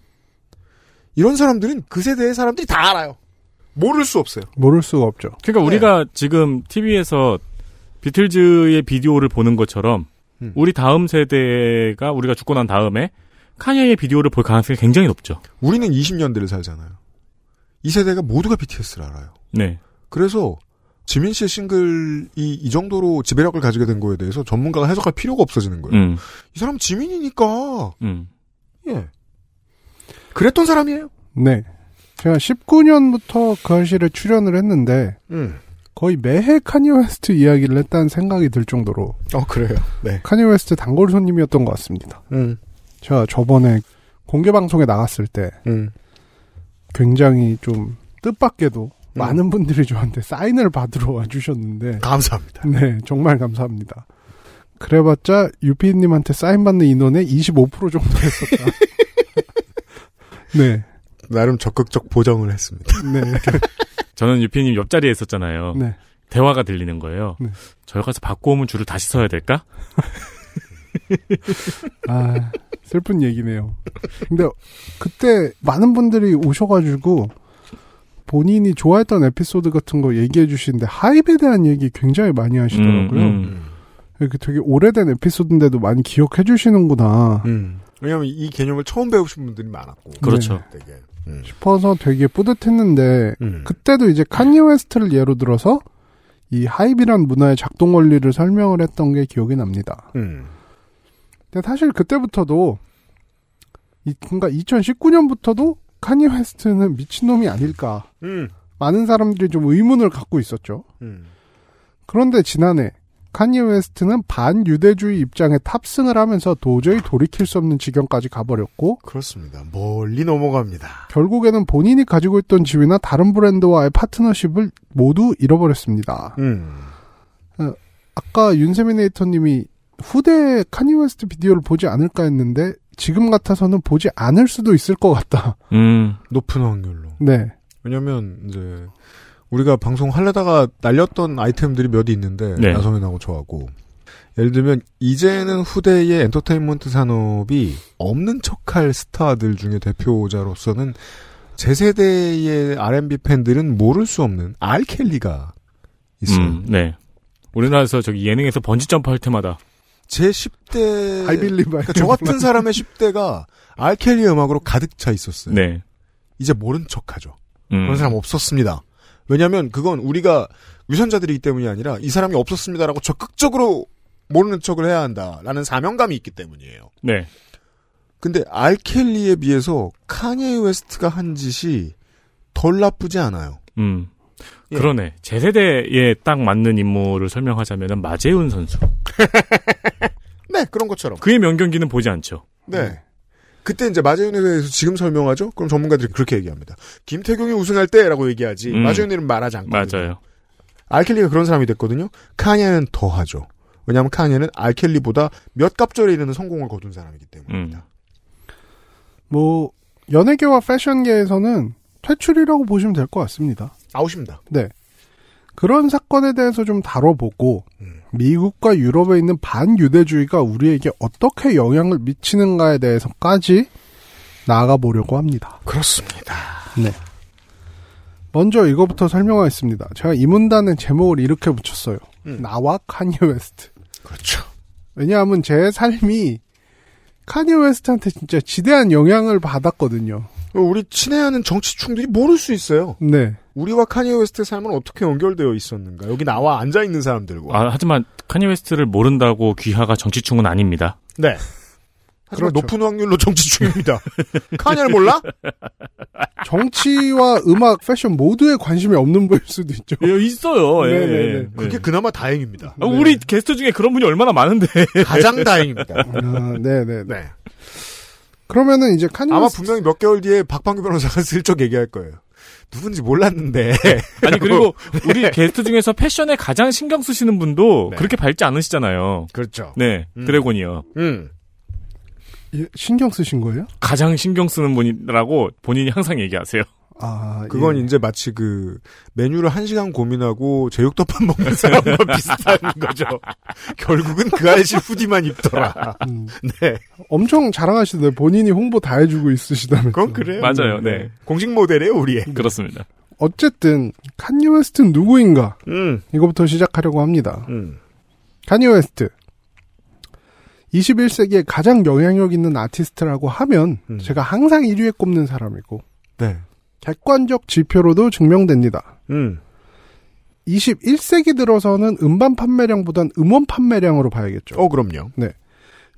이런 사람들은 그 세대의 사람들이 다 알아요. 모를 수 없어요. 모를 수가 없죠. 그러니까 우리가 지금 TV에서 비틀즈의 비디오를 보는 것처럼 음. 우리 다음 세대가 우리가 죽고 난 다음에 카니의 비디오를 볼 가능성이 굉장히 높죠. 우리는 20년대를 살잖아요. 이 세대가 모두가 BTS를 알아요. 네. 그래서 지민 씨의 싱글이 이 정도로 지배력을 가지게 된 거에 대해서 전문가가 해석할 필요가 없어지는 거예요. 음. 이 사람 지민이니까 음. 예 그랬던 사람이에요. 네. 제가 19년부터 그알싫에 출연을 했는데 음. 거의 매해 카니 웨스트 이야기를 했다는 생각이 들 정도로 어 그래요. 네. 카니 웨스트 단골 손님이었던 것 같습니다. 음. 제가 저번에 공개 방송에 나갔을 때 음. 굉장히 좀 뜻밖에도 많은 분들이 저한테 사인을 받으러 와주셨는데 감사합니다. 네 정말 감사합니다. 그래봤자 유피님한테 사인 받는 인원의 25% 정도 했었다. 네, 나름 적극적 보정을 했습니다. 네, 저는 유피님 옆자리에 있었잖아요. 네. 대화가 들리는 거예요. 네. 저희 가서 받고 오면 줄을 다시 서야 될까? 아 슬픈 얘기네요. 근데 그때 많은 분들이 오셔가지고 본인이 좋아했던 에피소드 같은 거 얘기해 주시는데 hype에 대한 얘기 굉장히 많이 하시더라고요. 음, 이렇게 되게 오래된 에피소드인데도 많이 기억해 주시는구나 음. 왜냐하면 이 개념을 처음 배우신 분들이 많았고. 그렇죠. 되게. 음. 싶어서 되게 뿌듯했는데 음. 그때도 이제 카니 웨스트를 예로 들어서 이 hype이란 문화의 작동 원리를 설명을 했던 게 기억이 납니다. 음. 근데 사실 그때부터도 이, 그러니까 2019년부터도 카니 웨스트는 미친놈이 아닐까 음. 많은 사람들이 좀 의문을 갖고 있었죠. 음. 그런데 지난해 카니 웨스트는 반유대주의 입장에 탑승을 하면서 도저히 돌이킬 수 없는 지경까지 가버렸고 그렇습니다. 멀리 넘어갑니다. 결국에는 본인이 가지고 있던 지위나 다른 브랜드와의 파트너십을 모두 잃어버렸습니다. 음. 아까 윤세미네이터님이 후대 카니 웨스트 비디오를 보지 않을까 했는데 지금 같아서는 보지 않을 수도 있을 것 같다. 음. 높은 확률로. 네. 왜냐면 이제 우리가 방송 하려다가 날렸던 아이템들이 몇 있는데 네. 나성현하고 저하고 예를 들면 이제는 후대의 엔터테인먼트 산업이 없는 척할 스타들 중에 대표자로서는 제 세대의 R&B 팬들은 모를 수 없는 알켈리가 있어요. 음, 네. 우리나라에서 저기 예능에서 번지 점프 할 때마다 제 10대 I believe I 그러니까 저 같은 사람의 10대가 알켈리의 음악으로 가득 차 있었어요. 네. 이제 모른 척하죠. 음. 그런 사람 없었습니다. 왜냐하면 그건 우리가 위선자들이기 때문이 아니라 이 사람이 없었습니다라고 적극적으로 모르는 척을 해야 한다라는 사명감이 있기 때문이에요. 네. 근데 알켈리에 비해서 카니에 웨스트가 한 짓이 덜 나쁘지 않아요. 음. 예. 그러네. 제 세대에 딱 맞는 인물을 설명하자면은 마재훈 선수. 네, 그런 것처럼. 그의 명경기는 보지 않죠. 네. 그때 이제 마재윤에 대해서 지금 설명하죠? 그럼 전문가들이 그렇게 얘기합니다. 김태경이 우승할 때라고 얘기하지 음. 마재윤은 말하지 않고 맞아요. 알켈리가 그런 사람이 됐거든요. 카니에는 더 하죠. 왜냐하면 카니에는 알켈리보다 몇 갑절에 이르는 성공을 거둔 사람이기 때문입니다. 뭐 연예계와 패션계에서는 퇴출이라고 보시면 될 것 같습니다. 아웃입니다. 네. 그런 사건에 대해서 좀 다뤄보고 음. 미국과 유럽에 있는 반유대주의가 우리에게 어떻게 영향을 미치는가에 대해서까지 나아가 보려고 합니다. 그렇습니다. 네. 먼저 이거부터 설명하겠습니다. 제가 이 문단의 제목을 이렇게 붙였어요. 음. 나와 카니 웨스트. 그렇죠. 왜냐하면 제 삶이 카니 웨스트한테 진짜 지대한 영향을 받았거든요. 우리 친애하는 정치충들이 모를 수 있어요. 네. 우리와 카니에 웨스트의 삶은 어떻게 연결되어 있었는가? 여기 나와 앉아 있는 사람들과. 아, 하지만 카니 웨스트를 모른다고 귀하가 정치충은 아닙니다. 네. 하지만 그렇죠. 높은 확률로 정치충입니다. 카니를 몰라? 정치와 음악, 패션 모두에 관심이 없는 분일 수도 있죠. 예, 있어요. 예, 네네네. 예. 그게 그나마 다행입니다. 아, 우리 게스트 중에 그런 분이 얼마나 많은데. 가장 다행입니다. 아, 네네. 네. 그러면은 이제 카니 아마 분명히 몇 개월 뒤에 박방규 변호사가 슬쩍 얘기할 거예요. 누군지 몰랐는데. 아니 그리고 우리 게스트 중에서 패션에 가장 신경 쓰시는 분도 네. 그렇게 밝지 않으시잖아요. 그렇죠. 네, 음. 드래곤이요. 음. 예, 신경 쓰신 거예요? 가장 신경 쓰는 분이라고 본인이 항상 얘기하세요. 아, 그건 예. 이제 마치 그 메뉴를 한 시간 고민하고 제육덮밥 먹는 사람과 비슷한 거죠. 결국은 그 아저씨 hoodie만 입더라. 음, 네. 엄청 자랑하시던데 본인이 홍보 다 해주고 있으시다면서. 그건 그래요. 맞아요. 네. 공식 모델이에요, 우리의. 그렇습니다. 어쨌든 카니 웨스트는 누구인가? 음. 이거부터 시작하려고 합니다. 음. 카니 웨스트. 21세기에 가장 영향력 있는 아티스트라고 하면 음. 제가 항상 1위에 꼽는 사람이고 네. 객관적 지표로도 증명됩니다. 음. 21세기 들어서는 음반 판매량보단 음원 판매량으로 봐야겠죠. 어, 그럼요.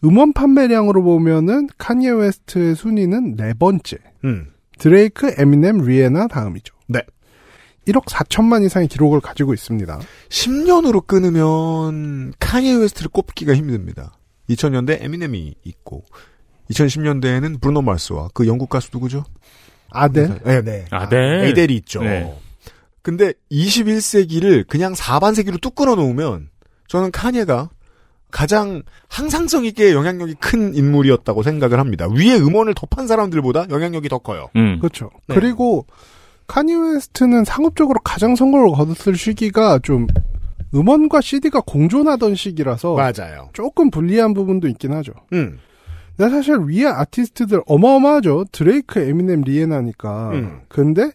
음원 판매량으로 보면은 카니에 웨스트의 순위는 네 번째. 음. 드레이크, 에미넴, 리아나 다음이죠. 네. 1억 4천만 이상의 기록을 가지고 있습니다. 10년으로 끊으면 카니에 웨스트를 꼽기가 힘듭니다. 2000년대 에미넴이 있고 2010년대에는 브루노 마스와 그 영국 가수 누구죠? 아델? 네, 네. 아델. 아델이 있죠. 네. 근데 21세기를 그냥 4반세기로 뚝 끊어 놓으면 저는 카니에가 가장 항상성 있게 영향력이 큰 인물이었다고 생각을 합니다. 위에 음원을 덮은 사람들보다 영향력이 더 커요. 음. 그렇죠. 네. 그리고 카니 웨스트는 상업적으로 가장 성공을 거뒀을 시기가 좀 음원과 CD가 공존하던 시기라서 맞아요. 조금 불리한 부분도 있긴 하죠. 음. 근데 사실 위에 아티스트들 어마어마하죠. 드레이크, 에미넴, 리아나니까. 음. 근데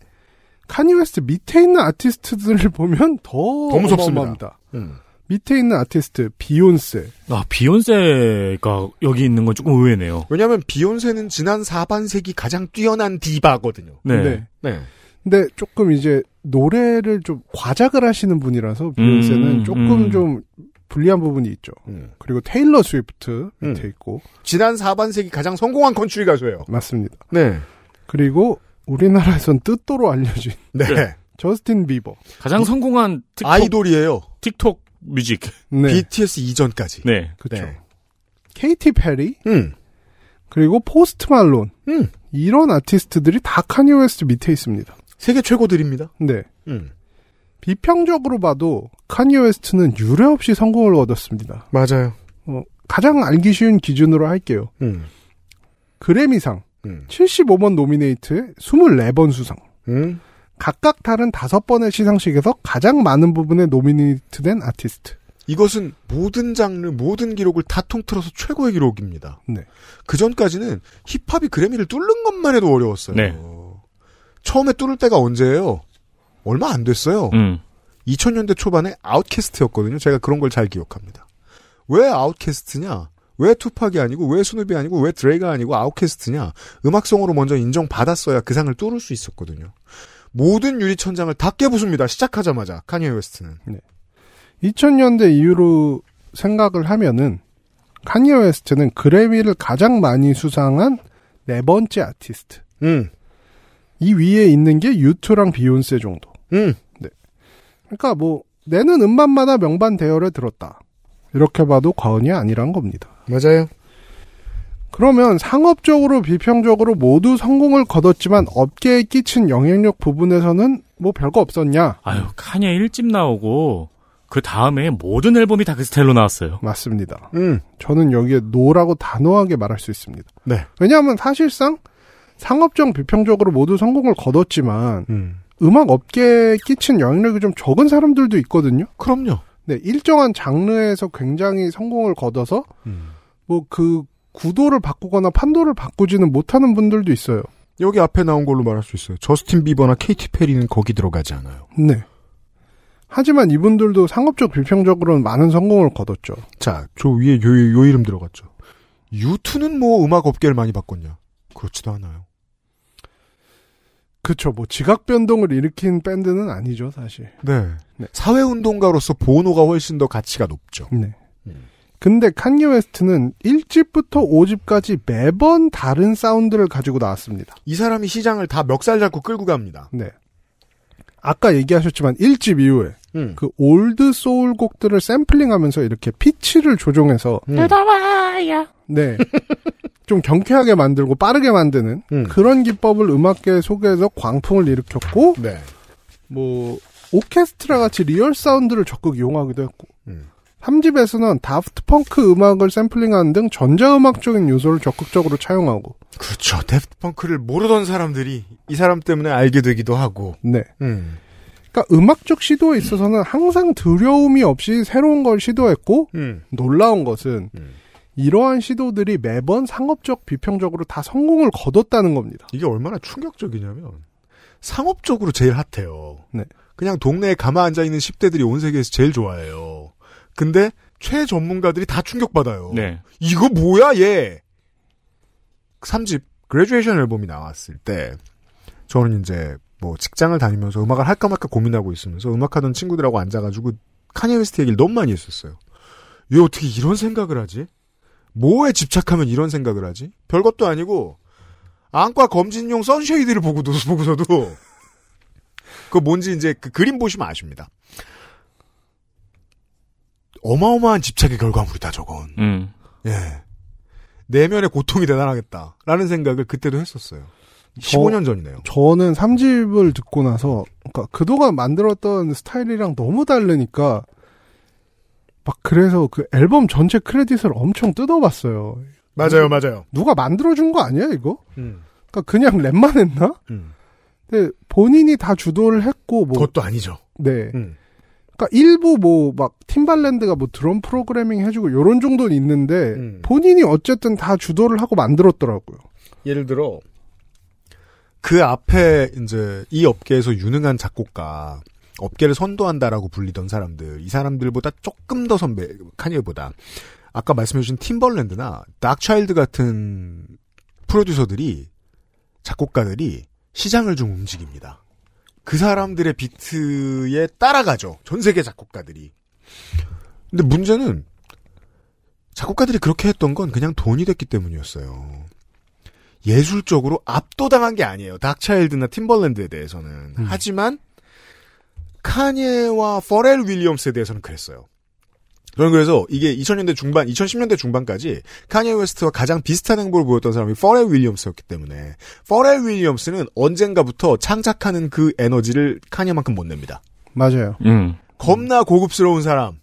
카니 웨스트 밑에 있는 아티스트들을 보면 더, 더 무섭습니다. 어마어마합니다. 음. 밑에 있는 아티스트 비욘세, 아, 비욘세가 여기 있는 건 조금 의외네요. 왜냐하면 비욘세는 지난 4반세기 가장 뛰어난 디바거든요. 네. 네. 네. 근데 조금 이제 노래를 좀 과작을 하시는 분이라서 비욘세는 음, 조금 음. 좀 불리한 부분이 있죠. 음. 그리고 테일러 스위프트 밑에 음. 있고 지난 4반세기 가장 성공한 컨트리 가수예요. 맞습니다. 네. 그리고 우리나라에선 뜻도로 알려진 네. 네. 저스틴 비버. 가장 성공한 틱톡, 아이돌이에요. teen pop music. 네. BTS 이전까지. 네. 그렇죠. 네. 케이티 페리 음. 그리고 포스트 말론 음. 이런 아티스트들이 다 카니 웨스트 밑에 있습니다. 세계 최고들입니다. 네. 음. 비평적으로 봐도 카니 웨스트는 유례 없이 성공을 얻었습니다. 맞아요. 어, 가장 알기 쉬운 기준으로 할게요. 음. 그래미상 음. 75번 노미네이트에 24번 수상. 음. 각각 다른 5번의 시상식에서 가장 많은 부분에 노미네이트된 아티스트. 이것은 모든 장르, 모든 기록을 다 통틀어서 최고의 기록입니다. 네. 그 전까지는 힙합이 그래미를 뚫는 것만 해도 어려웠어요. 네. 처음에 뚫을 때가 언제예요? 얼마 안 됐어요. 음. 2000년대 초반에 아웃캐스트였거든요. 제가 그런 걸 잘 기억합니다. 왜 아웃캐스트냐? 왜 투팍이 아니고 왜 스눕이 아니고 왜 드레가 아니고 아웃캐스트냐? 음악성으로 먼저 인정받았어야 그 상을 뚫을 수 있었거든요. 모든 유리천장을 다 깨부숩니다. 시작하자마자 카니에 웨스트는. 2000년대 이후로 생각을 하면은 카니 웨스트는 그래미를 가장 많이 수상한 네 번째 아티스트. 음, 이 위에 있는 게 유투랑 비욘세 정도. 음, 그러니까 뭐 내는 음반마다 명반 대열에 들었다. 이렇게 봐도 과언이 아니란 겁니다. 맞아요. 그러면 상업적으로 비평적으로 모두 성공을 거뒀지만 업계에 끼친 영향력 부분에서는 뭐 별거 없었냐? 아유, 카니에 1집 나오고 그 다음에 모든 앨범이 다 그 스타일로 나왔어요. 맞습니다. 음. 저는 여기에 no라고 단호하게 말할 수 있습니다. 네. 왜냐하면 사실상 상업적 비평적으로 모두 성공을 거뒀지만 음. 음악 업계에 끼친 영향력이 좀 적은 사람들도 있거든요. 그럼요. 네, 일정한 장르에서 굉장히 성공을 거둬서 음. 뭐 그 구도를 바꾸거나 판도를 바꾸지는 못하는 분들도 있어요. 여기 앞에 나온 걸로 말할 수 있어요. 저스틴 비버나 케이티 페리는 거기 들어가지 않아요. 네. 하지만 이분들도 상업적 비평적으로는 많은 성공을 거뒀죠. 자, 저 위에 요, 요 이름 들어갔죠. 유투는 뭐 음악 업계를 많이 바꿨냐? 그렇지도 않아요. 그쵸, 뭐 지각 변동을 일으킨 밴드는 아니죠, 사실. 네. 네. 사회 운동가로서 보노가 훨씬 더 가치가 높죠. 네. 근데 칸예 웨스트는 1집부터 5집까지 매번 다른 사운드를 가지고 나왔습니다. 이 사람이 시장을 다 멱살 잡고 끌고 갑니다. 네. 아까 얘기하셨지만 1집 이후에 음. 그 old soul 곡들을 샘플링하면서 이렇게 피치를 조정해서 음. 뜯어봐야. 네. 좀 경쾌하게 만들고 빠르게 만드는 음. 그런 기법을 음악계 속에서 광풍을 일으켰고 네. 뭐 오케스트라 같이 real sound를 적극 이용하기도 했고 음. 3집에서는 다프트 펑크 음악을 샘플링하는 등 전자음악적인 요소를 적극적으로 차용하고 그렇죠. 데프트 펑크를 모르던 사람들이 이 사람 때문에 알게 되기도 하고. 네. 음. 그러니까 음악적 시도에 있어서는 항상 두려움이 없이 새로운 걸 시도했고 음. 놀라운 것은 음. 이러한 시도들이 매번 상업적 비평적으로 다 성공을 거뒀다는 겁니다. 이게 얼마나 충격적이냐면 상업적으로 제일 핫해요. 네. 그냥 동네에 가만 앉아 있는 10대들이 온 세계에서 제일 좋아해요. 근데 최전문가들이 다 충격받아요. 네. 이거 뭐야 얘. 3집 Graduation 앨범이 나왔을 때 저는 이제 뭐 직장을 다니면서 음악을 할까 말까 고민하고 있으면서 음악하던 친구들하고 앉아가지고 카니에 웨스트 얘기를 너무 많이 했었어요. 왜 어떻게 이런 생각을 하지? 뭐에 집착하면 이런 생각을 하지? 별것도 아니고 안과 검진용 sunshade를 보고도 보고서도 그 뭔지 이제 그 그림 보시면 아십니다. 어마어마한 집착의 결과물이다 저건. 음. 예. 내면의 고통이 대단하겠다라는 생각을 그때도 했었어요. 15년 전이네요. 저는 3집을 듣고 나서 그러니까 그동안 만들었던 스타일이랑 너무 다르니까 막 그래서 그 앨범 전체 크레딧을 엄청 뜯어봤어요. 맞아요, 맞아요. 누가 만들어준 거 아니야 이거? 음. 그러니까 그냥 랩만 했나? 음. 근데 본인이 다 주도를 했고 뭐 그것도 아니죠. 네. 음. 그러니까 일부 뭐 막 팀발랜드가 뭐 드럼 프로그래밍 해주고 요런 정도는 있는데 음. 본인이 어쨌든 다 주도를 하고 만들었더라고요. 예를 들어 그 앞에 이제 이 업계에서 유능한 작곡가 업계를 선도한다라고 불리던 사람들 이 사람들보다 조금 더 선배 카니에보다 아까 말씀해주신 팀벌랜드나 닥차일드 같은 프로듀서들이 작곡가들이 시장을 좀 움직입니다. 그 사람들의 비트에 따라가죠. 전 세계 작곡가들이. 근데 문제는 작곡가들이 그렇게 했던 건 그냥 돈이 됐기 때문이었어요. 예술적으로 압도당한 게 아니에요. 다크차일드나 팀벌랜드에 대해서는. 하지만 카니에와 퍼렐 윌리엄스에 대해서는 그랬어요. 저는 그래서 이게 2000년대 중반, 2010년대 중반까지 카니에 웨스트와 가장 비슷한 행보를 보였던 사람이 퍼렐 윌리엄스였기 때문에 퍼렐 윌리엄스는 언젠가부터 창작하는 그 에너지를 카니에만큼 못 냅니다. 맞아요. 음. 겁나 고급스러운 사람,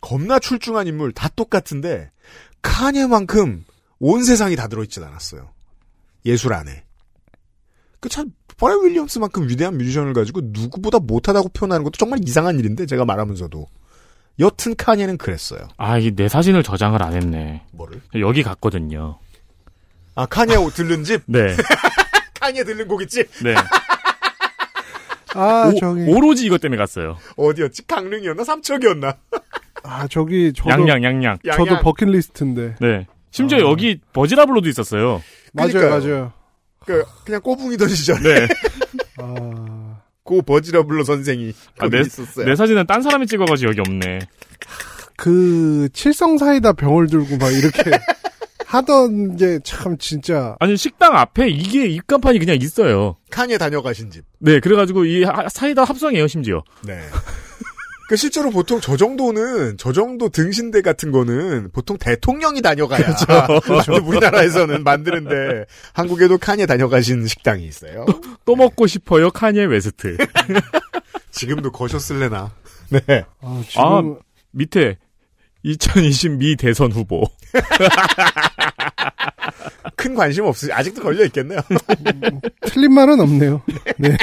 겁나 출중한 인물 다 똑같은데 카니에만큼 온 세상이 다 들어있진 않았어요. 예술 안에. 그참 퍼렐 윌리엄스만큼 위대한 뮤지션을 가지고 누구보다 못하다고 표현하는 것도 정말 이상한 일인데 제가 말하면서도 여튼 카니에는 그랬어요. 아, 이게 내 사진을 저장을 안 했네. 뭐를? 여기 갔거든요. 아 카니에 들른 집? 네. 카니에 들른 곡 있지? 네. 아 오, 저기 오로지 이것 때문에 갔어요. 어디였지? 강릉이었나? 삼척이었나? 아 저기 저도 양양, 양양. 저도 양양. 버킷리스트인데 네. 심지어 아. 여기 버지라블로도 있었어요. 맞아요 그러니까요. 맞아요. 그 그냥 꼬붕이던 시절에 네. 아 고 버지러블러 선생이 아, 내, 있었어요. 내 사진은 딴 사람이 찍어가지고 여기 없네. 그 칠성 사이다 병을 들고 막 이렇게 하던 게 참 진짜 아니, 식당 앞에 이게 입간판이 그냥 있어요. 카니에 다녀가신 집. 네, 그래가지고 이 하- 사이다 합성이에요, 심지어. 네. 그 실제로 보통 저 정도는 저 정도 등신대 같은 거는 보통 대통령이 다녀가야 그렇죠. 우리나라에서는 만드는데 한국에도 칸예 다녀가신 식당이 있어요. 또 먹고 싶어요, 카니에 웨스트. 지금도 거셨을래나. 네. 아, 아, 밑에 2020 미 대선 후보. 큰 관심 없으시 아직도 걸려 있겠네요. 틀린 말은 없네요. 네.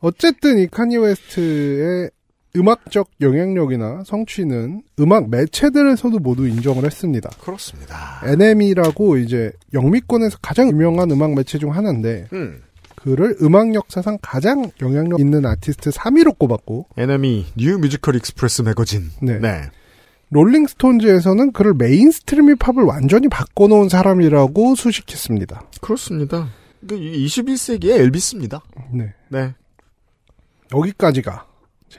어쨌든 이 카니 웨스트의 음악적 영향력이나 성취는 음악 매체들에서도 모두 인정을 했습니다. 그렇습니다. NME라고 이제 영미권에서 가장 유명한 음악 매체 중 하나인데 음. 그를 음악 역사상 가장 영향력 있는 아티스트 3위로 꼽았고 NME New Musical Express 매거진. 네. 네. 롤링스톤즈에서는 그를 mainstream 힙합을 완전히 바꿔놓은 사람이라고 수식했습니다. 그렇습니다. 그 21세기의 엘비스입니다. 네. 네. 여기까지가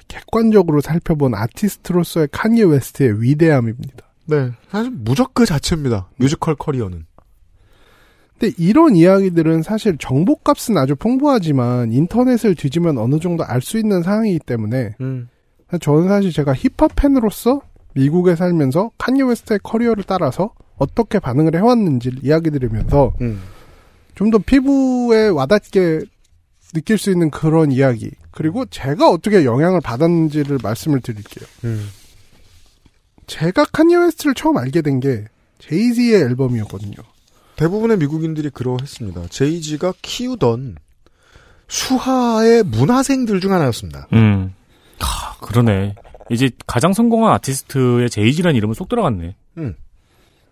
객관적으로 살펴본 아티스트로서의 카니 웨스트의 위대함입니다. 네. 사실 무적 그 자체입니다. musical career는. 근데 이런 이야기들은 사실 정보값은 아주 풍부하지만 인터넷을 뒤지면 어느 정도 알 수 있는 상황이기 때문에 음. 저는 사실 제가 힙합 팬으로서 미국에 살면서 카니 웨스트의 커리어를 따라서 어떻게 반응을 해왔는지를 이야기 드리면서 음. 좀더 피부에 와닿게 느낄 수 있는 그런 이야기 그리고 제가 어떻게 영향을 받았는지를 말씀을 드릴게요. 음. 제가 카니 웨스트를 처음 알게 된 게 제이지의 앨범이었거든요. 대부분의 미국인들이 그러했습니다. 제이지가 키우던 수하의 문하생들 중 하나였습니다. 음. 하, 그러네. 이제 가장 성공한 아티스트의 제이지라는 이름은 쏙 들어갔네. 음.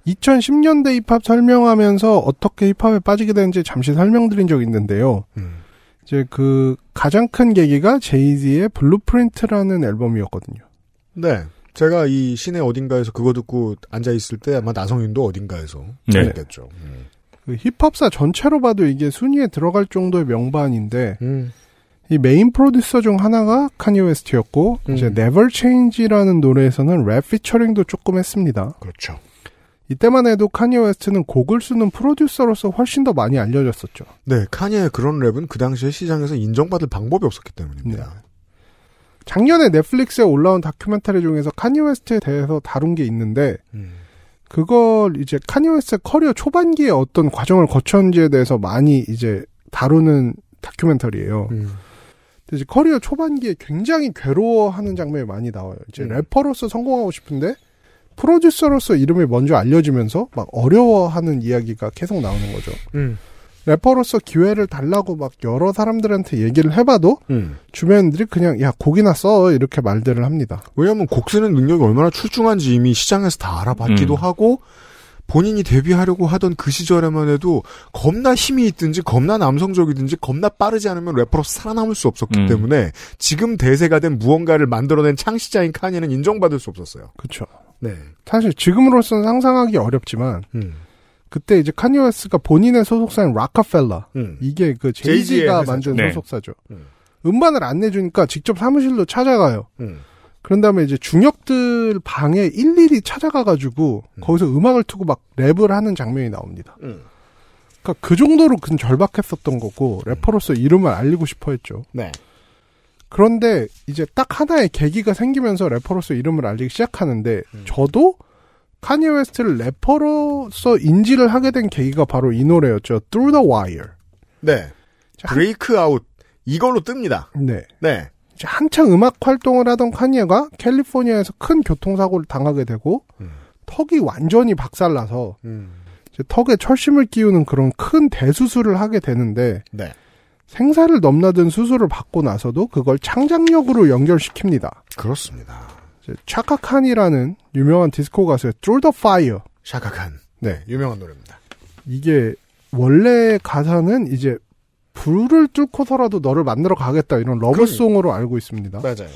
2010년대 힙합 설명하면서 어떻게 힙합에 빠지게 되는지 잠시 설명드린 적이 있는데요. 음. 이제 그 가장 큰 계기가 제이지의 Blueprint라는 앨범이었거든요. 네. 제가 이 시내 어딘가에서 그거 듣고 앉아 있을 때 아마 나성인도 어딘가에서 네. 그랬겠죠. 음. 그 힙합사 전체로 봐도 이게 순위에 들어갈 정도의 명반인데 음. 이 메인 프로듀서 중 하나가 칸예 웨스트였고 음. 이제 Never Change라는 노래에서는 랩 피처링도 조금 했습니다. 그렇죠. 이때만 해도 칸예 웨스트는 곡을 쓰는 프로듀서로서 훨씬 더 많이 알려졌었죠. 네, 칸예의 그런 랩은 그 당시에 시장에서 인정받을 방법이 없었기 때문입니다. 작년에 넷플릭스에 올라온 다큐멘터리 중에서 칸예 웨스트에 대해서 다룬 게 있는데 음. 그걸 이제 칸예 웨스트 커리어 초반기에 어떤 과정을 거쳤는지에 대해서 많이 이제 다루는 다큐멘터리예요. 음. 이제 커리어 초반기에 굉장히 괴로워하는 장면이 많이 나와요. 이제 음. 래퍼로서 성공하고 싶은데 프로듀서로서 이름이 먼저 알려지면서 막 어려워하는 이야기가 계속 나오는 거죠. 음. 래퍼로서 기회를 달라고 막 여러 사람들한테 얘기를 해봐도 음. 주변들이 그냥 야 곡이나 써 이렇게 말들을 합니다. 왜냐하면 곡 쓰는 능력이 얼마나 출중한지 이미 시장에서 다 알아봤기도 음. 하고 본인이 데뷔하려고 하던 그 시절에만 해도 겁나 힘이 있든지 겁나 남성적이든지 겁나 빠르지 않으면 래퍼로서 살아남을 수 없었기 음. 때문에 지금 대세가 된 무언가를 만들어낸 창시자인 카니는 인정받을 수 없었어요. 그렇죠. 네. 사실 지금으로서는 상상하기 어렵지만 음. 그때 이제 카니웨스가 본인의 소속사인 락카펠라 음. 이게 그 제이지가. 만든 네. 소속사죠. 음. 음반을 안 내주니까 직접 사무실로 찾아가요. 음. 그런 다음에 이제 중역들 방에 일일이 찾아가가지고 거기서 음악을 트고 막 랩을 하는 장면이 나옵니다. 음. 그러니까 그 정도로 그 절박했었던 거고 래퍼로서 이름을 알리고 싶어했죠. 네. 그런데 이제 딱 하나의 계기가 생기면서 래퍼로서 이름을 알리기 시작하는데 음. 저도 칸예 웨스트를 래퍼로서 인지를 하게 된 계기가 바로 이 노래였죠. Through the Wire. 네. breakout 이걸로 뜹니다. 네. 네. 이제 한창 음악 활동을 하던 카니에가 캘리포니아에서 큰 교통사고를 당하게 되고 음. 턱이 완전히 박살나서 음. 턱에 철심을 끼우는 그런 큰 대수술을 하게 되는데 네. 생사를 넘나든 수술을 받고 나서도 그걸 창작력으로 연결시킵니다. 그렇습니다. 이제 차카칸이라는 유명한 디스코 가수의 Through the Fire. 샤카칸. 네. 유명한 노래입니다. 이게 원래 가사는 이제 불을 뚫고서라도 너를 만나러 가겠다 이런 러브송으로 알고 있습니다. 맞아요.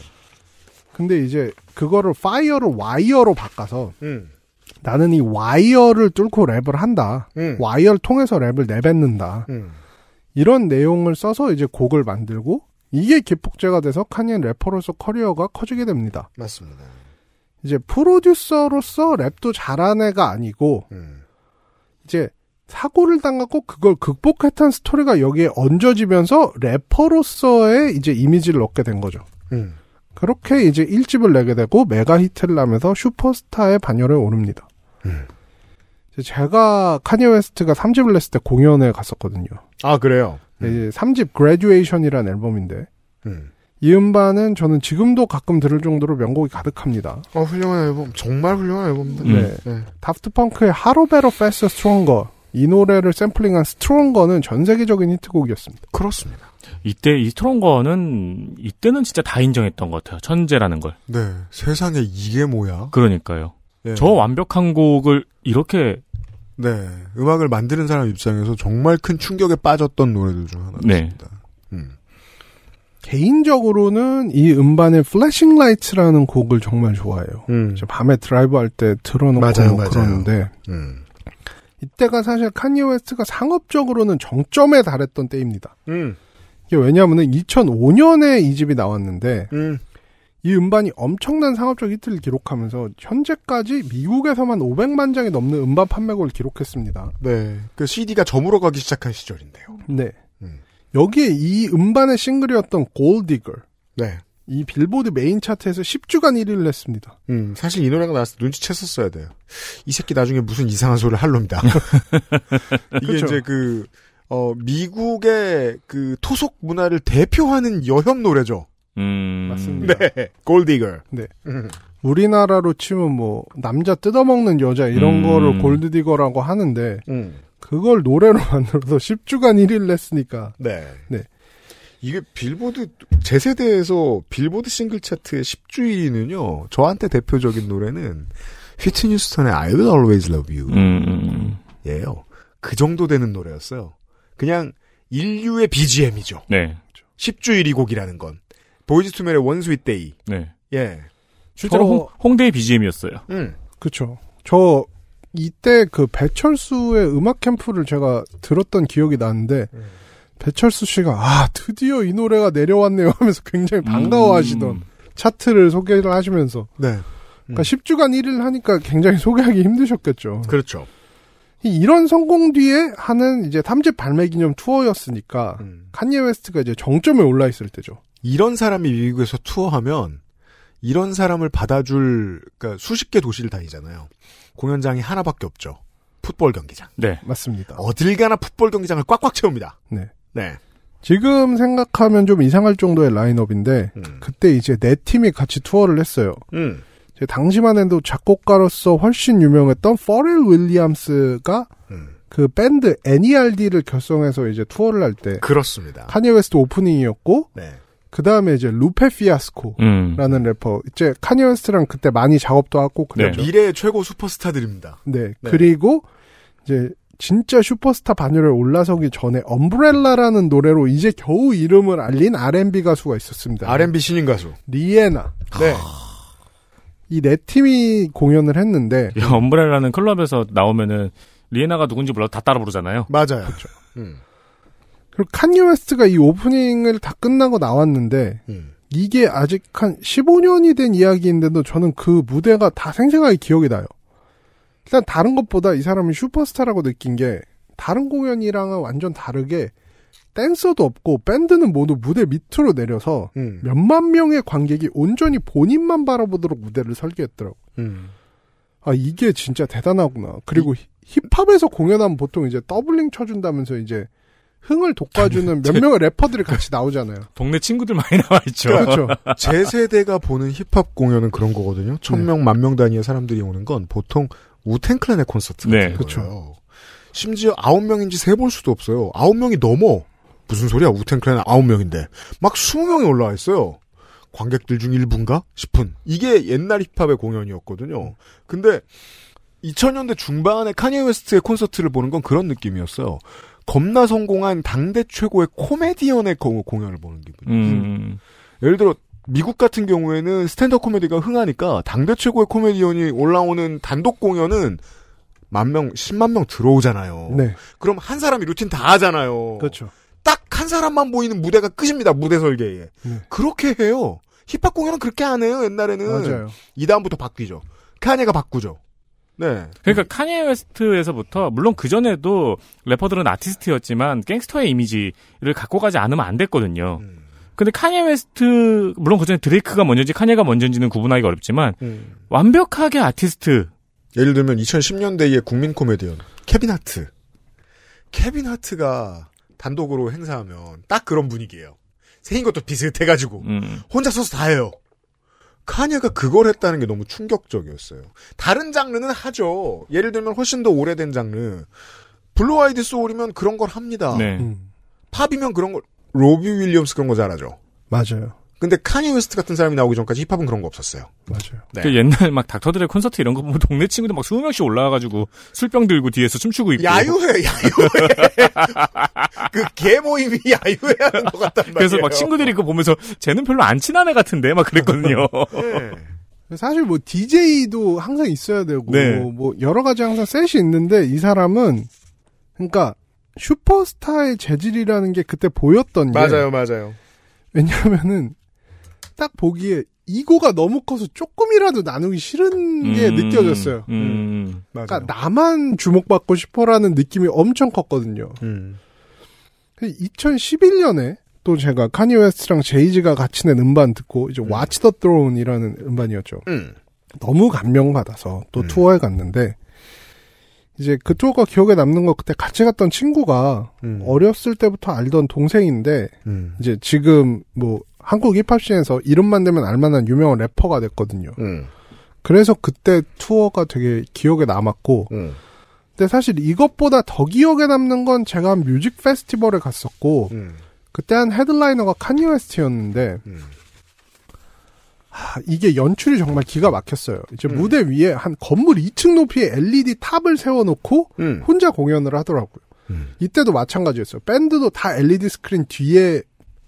근데 이제 그거를 fire를 wire로 바꿔서 음. 나는 이 와이어를 뚫고 랩을 한다. 음. 와이어를 통해서 랩을 내뱉는다. 음. 이런 내용을 써서 이제 곡을 만들고 이게 기폭제가 돼서 칸예의 래퍼로서 커리어가 커지게 됩니다. 맞습니다. 이제 프로듀서로서 랩도 잘하네가 아니고 음. 이제 사고를 당하고 그걸 극복했던 스토리가 여기에 얹어지면서 래퍼로서의 이제 이미지를 얻게 된 거죠. 음. 그렇게 이제 1집을 내게 되고 메가 히트를 하면서 슈퍼스타의 반열에 오릅니다. 이제 제가 칸예 웨스트가 3집을 냈을 때 공연에 갔었거든요. 아 그래요. 이제 3집 Graduation이라는 앨범인데 음. 이 음반은 저는 지금도 가끔 들을 정도로 명곡이 가득합니다. 어 훌륭한 앨범. 정말 훌륭한 앨범입니다. 네. 네. 다프트 펑크의 Harder, Better, Faster, Stronger 이 노래를 샘플링한 Stronger는 전 세계적인 히트곡이었습니다. 그렇습니다. 이때 이 Stronger는 이때는 진짜 다 인정했던 것 같아요. 천재라는 걸. 네. 세상에 이게 뭐야? 그러니까요. 네. 저 완벽한 곡을 이렇게 네. 음악을 만드는 사람 입장에서 정말 큰 충격에 빠졌던 노래들 중 하나였습니다. 네. 음. 개인적으로는 이 음반의 Flashing Lights라는 곡을 정말 좋아해요. 음. 저 밤에 드라이브 할 때 틀어놓고 맞아요, 맞아요. 그러는데 음. 이때가 사실 칸예 웨스트가 상업적으로는 정점에 달했던 때입니다. 음. 이게 왜냐하면 2005년에 2집이 나왔는데 음. 이 음반이 엄청난 상업적 히트를 기록하면서 현재까지 미국에서만 500만 장이 넘는 음반 판매고를 기록했습니다. 네. 그 CD가 저물어 가기 시작한 시절인데요. 네. 음. 여기에 이 음반의 싱글이었던 Gold Digger 네. 이 빌보드 메인 차트에서 10주간 1위를 했습니다. 음, 사실 이 노래가 나왔을 때 눈치챘었어야 돼요. 이 새끼 나중에 무슨 이상한 소리를 할 놈이다. 이게 그렇죠. 이제 그, 어, 미국의 그 토속 문화를 대표하는 여혐 노래죠. 음. 맞습니다. 네. 골디걸. 네. 우리나라로 치면 뭐 남자 뜯어먹는 여자 이런 음. 거를 골드디거라고 하는데 음. 그걸 노래로 만들어서 10주간 1위를 했으니까 네. 네. 이게 빌보드, 제 세대에서 빌보드 싱글 차트의 10주일이는요, 저한테 대표적인 노래는 휘트니 휴스턴의 I Will Always Love You. 음. 예요. 그 정도 되는 노래였어요. 그냥 인류의 BGM이죠. 네. 10주 1위 곡이라는 건. 보이즈 투 맨의 One Sweet Day. 네. 예. 실제로 저- 홍, 홍대의 BGM이었어요. 음. 그쵸. 저 이때 그 배철수의 음악 캠프를 제가 들었던 기억이 나는데 배철수 씨가 아 드디어 이 노래가 내려왔네요 하면서 굉장히 반가워하시던 음. 차트를 소개를 하시면서 네. 그러니까 10주간 1위를 하니까 굉장히 소개하기 힘드셨겠죠. 그렇죠. 이- 이런 성공 뒤에 하는 이제 3집 발매 기념 투어였으니까 음. 칸예 웨스트가 이제 정점에 올라 있을 때죠. 이런 사람이 미국에서 투어하면 이런 사람을 받아줄 그러니까 수십 개 도시를 다니잖아요. 공연장이 하나밖에 없죠. 풋볼 경기장. 네. 맞습니다. 어딜 가나 풋볼 경기장을 꽉꽉 채웁니다. 네. 네. 지금 생각하면 좀 이상할 정도의 라인업인데 음. 그때 이제 네 팀이 같이 투어를 했어요. 음. 당시만 해도 작곡가로서 훨씬 유명했던 퍼렐 윌리엄스가 음. 그 밴드 NERD를 결성해서 이제 투어를 할 때 그렇습니다. 칸예 웨스트 오프닝이었고 네. 그 다음에 이제 루페 피아스코라는 음. 래퍼 이제 칸예 웨스트랑 그때 많이 작업도 하고 그랬죠. 미래의 최고 슈퍼스타들입니다. 네. 네. 그리고 이제 진짜 슈퍼스타 반열에 올라서기 전에 Umbrella라는 노래로 이제 겨우 이름을 알린 R&B 가수가 있었습니다. R&B 신인 가수. 리아나. 네. 이 네 팀이 공연을 했는데 이 Umbrella는 클럽에서 나오면은 리아나가 누군지 몰라도 다 따라 부르잖아요. 맞아요. 음. 그리고 칸예 웨스트가 이 오프닝을 다 끝나고 나왔는데 음. 이게 아직 한 15년이 된 이야기인데도 저는 그 무대가 다 생생하게 기억이 나요. 일단 다른 것보다 이 사람이 슈퍼스타라고 느낀 게 다른 공연이랑은 완전 다르게 댄서도 없고 밴드는 모두 무대 밑으로 내려서 음. 몇만 명의 관객이 온전히 본인만 바라보도록 무대를 설계했더라고. 음. 아 이게 진짜 대단하구나. 그리고 히- 힙합에서 공연하면 보통 이제 doubling 쳐준다면서 이제 흥을 돋궈주는 몇 명의 래퍼들이 같이 나오잖아요. 동네 친구들 많이 나와 있죠. 그렇죠. 제 세대가 보는 힙합 공연은 그런 거거든요. 천 명, 만 명 단위의 사람들이 오는 건 보통 우탱클랜의 콘서트 같은 네. 거예요. 그쵸. 심지어 아홉 명인지 세볼 수도 없어요. 아홉 명이 넘어. 무슨 소리야? 우탱클랜 아홉 명인데 막 스무 명이 올라와 있어요. 관객들 중 일부인가 싶은 이게 옛날 힙합의 공연이었거든요. 근데 2000년대 중반에 카니에 웨스트의 콘서트를 보는 건 그런 느낌이었어요. 겁나 성공한 당대 최고의 코미디언의 거- 공연을 보는 기분. 음. 예를 들어 미국 같은 경우에는 스탠드 코미디가 흥하니까 당대 최고의 코미디언이 올라오는 단독 공연은 만 명, 10만 명 들어오잖아요. 네. 그럼 한 사람이 루틴 다 하잖아요. 그렇죠. 딱 한 사람만 보이는 무대가 끝입니다. 무대 설계에. 네. 그렇게 해요. 힙합 공연은 그렇게 안 해요. 옛날에는. 맞아요. 이 다음부터 바뀌죠. 카니가 바꾸죠. 네. 그러니까 카니에 웨스트에서부터 물론 그 전에도 래퍼들은 아티스트였지만 갱스터의 이미지를 갖고 가지 않으면 안 됐거든요. 음. 근데 카니에 웨스트 물론 그 전에 드레이크가 먼저인지 카니에가 먼저인지는 구분하기가 어렵지만 음. 완벽하게 아티스트 예를 들면 2010년대의 국민 코미디언 케빈 하트. 케빈 하트가 단독으로 행사하면 딱 그런 분위기예요. 생긴 것도 비슷해가지고 음. 혼자 서서 다 해요. 카니가 그걸 했다는 게 너무 충격적이었어요. 다른 장르는 하죠. 예를 들면 훨씬 더 오래된 장르. blue-eyed soul이면 그런 걸 합니다. 네. 음, 팝이면 그런 걸 로비 윌리엄스 그런 거 잘하죠. 맞아요. 근데 카니 웨스트 같은 사람이 나오기 전까지 힙합은 그런 거 없었어요. 맞아요. 네. 그 옛날 막 닥터 드레의 콘서트 이런 거 보면 동네 친구들 막 20명씩 올라와가지고 술병 들고 뒤에서 춤추고 있고. 야유회, 야유회. 그 개 모임이 야유회 하는 것 같단 말이에요. 그래서 막 친구들이 그거 보면서 쟤는 별로 안 친한 애 같은데 막 그랬거든요. 네. 사실 뭐 DJ도 항상 있어야 되고 네. 뭐 여러 가지 항상 셋이 있는데 이 사람은 그러니까 슈퍼스타의 재질이라는 게 그때 보였던 게 맞아요, 맞아요. 왜냐하면은 딱 보기에 이고가 너무 커서 조금이라도 나누기 싫은 게 음, 느껴졌어요. 음. 맞아요. 그러니까 나만 주목받고 싶어라는 느낌이 엄청 컸거든요. 음. 2011년에 또 제가 카니 웨스트랑 제이지가 같이 낸 음반 듣고 이제 Watch the Throne이라는 음반이었죠. 음. 너무 감명받아서 또 음. 투어에 갔는데 이제 그 투어가 기억에 남는 거 그때 같이 갔던 친구가 음. 어렸을 때부터 알던 동생인데 음. 이제 지금 뭐 한국 힙합씬에서 이름만 대면 알만한 유명한 래퍼가 됐거든요. 음. 그래서 그때 투어가 되게 기억에 남았고 음. 근데 사실 이것보다 더 기억에 남는 건 제가 한 뮤직 페스티벌에 갔었고 음. 그때 한 headliner가 카니 웨스트였는데 음. 하, 이게 연출이 정말 기가 막혔어요. 이제 음. 무대 위에 한 건물 2층 높이의 LED 탑을 세워놓고 음. 혼자 공연을 하더라고요. 음. 이때도 마찬가지였어요. 밴드도 다 LED 스크린 뒤에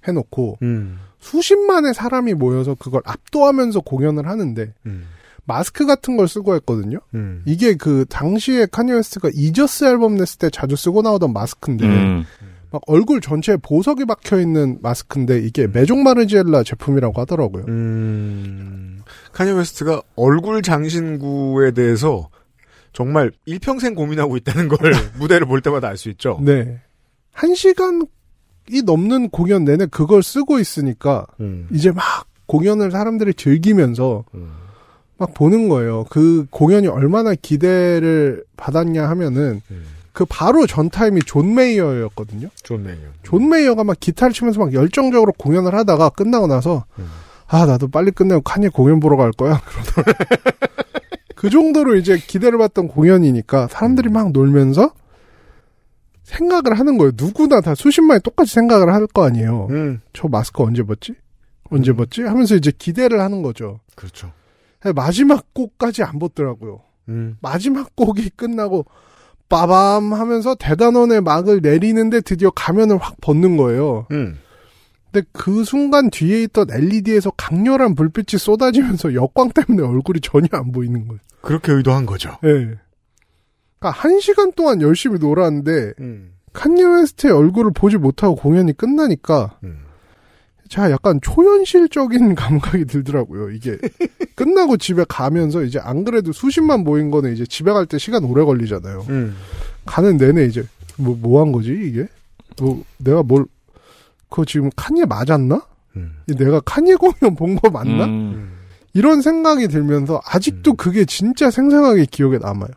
해놓고 음. 수십만의 사람이 모여서 그걸 압도하면서 공연을 하는데 음. 마스크 같은 걸 쓰고 했거든요. 음. 이게 그 당시에 카니 웨스트가 Yeezus 앨범 냈을 때 자주 쓰고 나오던 마스크인데 음. 막 얼굴 전체에 보석이 박혀 있는 마스크인데 이게 메종 마르지엘라 제품이라고 하더라고요. 음. 카니 웨스트가 얼굴 장신구에 대해서 정말 일평생 고민하고 있다는 걸 무대를 볼 때마다 알 수 있죠. 네. 한 시간 이 넘는 공연 내내 그걸 쓰고 있으니까 음. 이제 막 공연을 사람들이 즐기면서 음. 막 보는 거예요. 그 공연이 얼마나 기대를 받았냐 하면은 음. 그 바로 전 타임이 존 메이어였거든요. 좋네요. 존 메이어가 막 기타를 치면서 막 열정적으로 공연을 하다가 끝나고 나서 음. 아 나도 빨리 끝내고 카니 공연 보러 갈 거야. 그러더라고요. 그 정도로 이제 기대를 받던 공연이니까 사람들이 막 놀면서 생각을 하는 거예요. 누구나 다 수십 만이 똑같이 생각을 할 거 아니에요. 음. 저 마스크 언제 벗지? 언제 벗지? 하면서 이제 기대를 하는 거죠. 그렇죠. 마지막 곡까지 안 벗더라고요. 음. 마지막 곡이 끝나고 빠밤 하면서 대단원의 막을 내리는데 드디어 가면을 확 벗는 거예요. 음. 근데 그 순간 뒤에 있던 LED에서 강렬한 불빛이 쏟아지면서 역광 때문에 얼굴이 전혀 안 보이는 거예요. 그렇게 의도한 거죠. 예. 그러니까 한 시간 동안 열심히 놀았는데 음. 칸예 웨스트의 얼굴을 보지 못하고 공연이 끝나니까 음. 제가 약간 초현실적인 감각이 들더라고요. 이게 끝나고 집에 가면서 이제 안 그래도 수십만 모인 거는 이제 집에 갈 때 시간 오래 걸리잖아요. 음. 가는 내내 이제 뭐 뭐 한 거지 이게? 뭐 내가 뭘 그거 지금 칸예 맞았나? 음. 내가 칸예 공연 본 거 맞나? 음. 이런 생각이 들면서 아직도 그게 진짜 생생하게 기억에 남아요.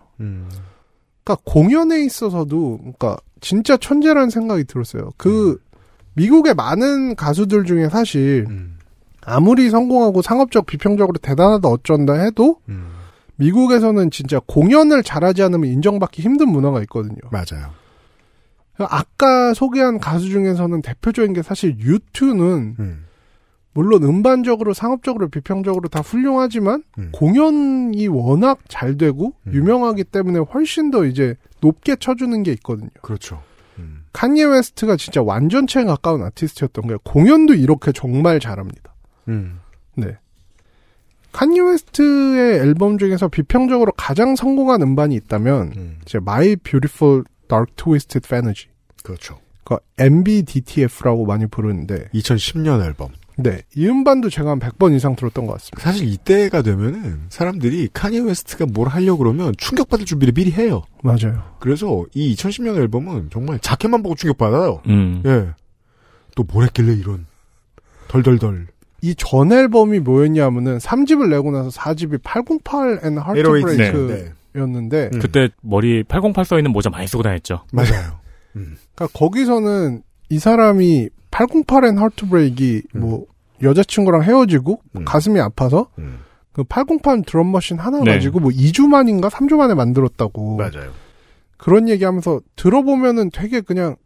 음. 그러니까 공연에 있어서도 그러니까 진짜 천재라는 생각이 들었어요. 그 미국의 많은 가수들 중에 사실 음. 아무리 성공하고 상업적 비평적으로 대단하다 어쩐다 해도 음. 미국에서는 진짜 공연을 잘하지 않으면 인정받기 힘든 문화가 있거든요. 맞아요. 아까 소개한 가수 중에서는 대표적인 게 사실 U2는 음. 물론 음반적으로 상업적으로 비평적으로 다 훌륭하지만 음. 공연이 워낙 잘 되고 음. 유명하기 때문에 훨씬 더 이제 높게 쳐주는 게 있거든요. 그렇죠. 음. 칸예 웨스트가 진짜 완전체에 가까운 아티스트였던 게 공연도 이렇게 정말 잘합니다. 음. 네. 칸예 웨스트의 앨범 중에서 비평적으로 가장 성공한 음반이 있다면 음. 이제 My Beautiful Dark Twisted Fantasy. 그렇죠. 그 MBDTF라고 많이 부르는데 2010년 앨범. 네. 이 음반도 제가 한 100번 이상 들었던 것 같습니다. 사실 이때가 되면은 사람들이 카니 웨스트가 뭘 하려고 그러면 충격받을 준비를 미리 해요. 맞아요. 그래서 이 2010년 앨범은 정말 자켓만 보고 충격받아요. 음. 예. 또 뭘 했길래 이런 덜덜덜. 이 전 앨범이 뭐였냐면은 3집을 내고 나서 4집이 808 and Heartbreak였는데 음. 그때 머리 808 써 있는 모자 많이 쓰고 다녔죠. 맞아요. 그러니까 거기서는 이 사람이 808 and Heartbreak이 뭐 여자친구랑 헤어지고 가슴이 아파서 그808 드럼머신 하나 네. 가지고 뭐 2주 만인가 3주 만에 만들었다고. 맞아요. 그런 얘기하면서 들어보면은 되게 그냥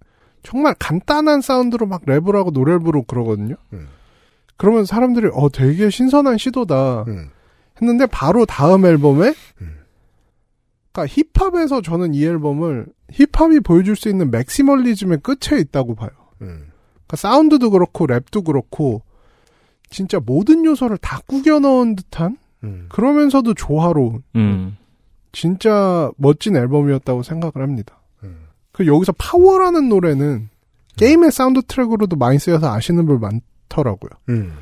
정말 간단한 사운드로 막 랩을 하고 노래를 부르고 그러거든요. 그러면 사람들이 어 되게 신선한 시도다 했는데 바로 다음 앨범에 그러니까 힙합에서 저는 이 앨범을 힙합이 보여줄 수 있는 맥시멀리즘의 끝에 있다고 봐요. 그러니까 사운드도 그렇고 랩도 그렇고 진짜 모든 요소를 다 꾸겨 넣은 듯한 그러면서도 조화로운 음. 진짜 멋진 앨범이었다고 생각을 합니다. 그 여기서 Power라는 노래는 게임의 사운드 트랙으로도 많이 쓰여서 아시는 분 많더라고요. 음.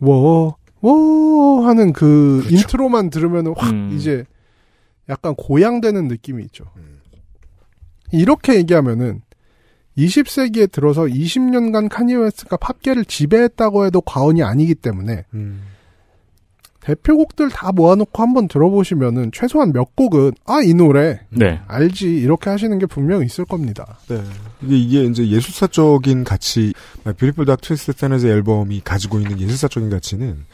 워, 워 하는 그 그렇죠. 인트로만 들으면 확 음. 이제 약간 고양되는 느낌이 있죠. 이렇게 얘기하면은 20세기에 들어서 20년간 카니에 웨스트가 팝계를 지배했다고 해도 과언이 아니기 때문에 대표곡들 다 모아놓고 한번 들어보시면은 최소한 몇 곡은 아 이 노래 네. 알지 이렇게 하시는 게 분명 있을 겁니다. 네. 이게, 이게 이제 예술사적인 가치, Beautiful Dark Twisted Fantasy 앨범이 가지고 있는 예술사적인 가치는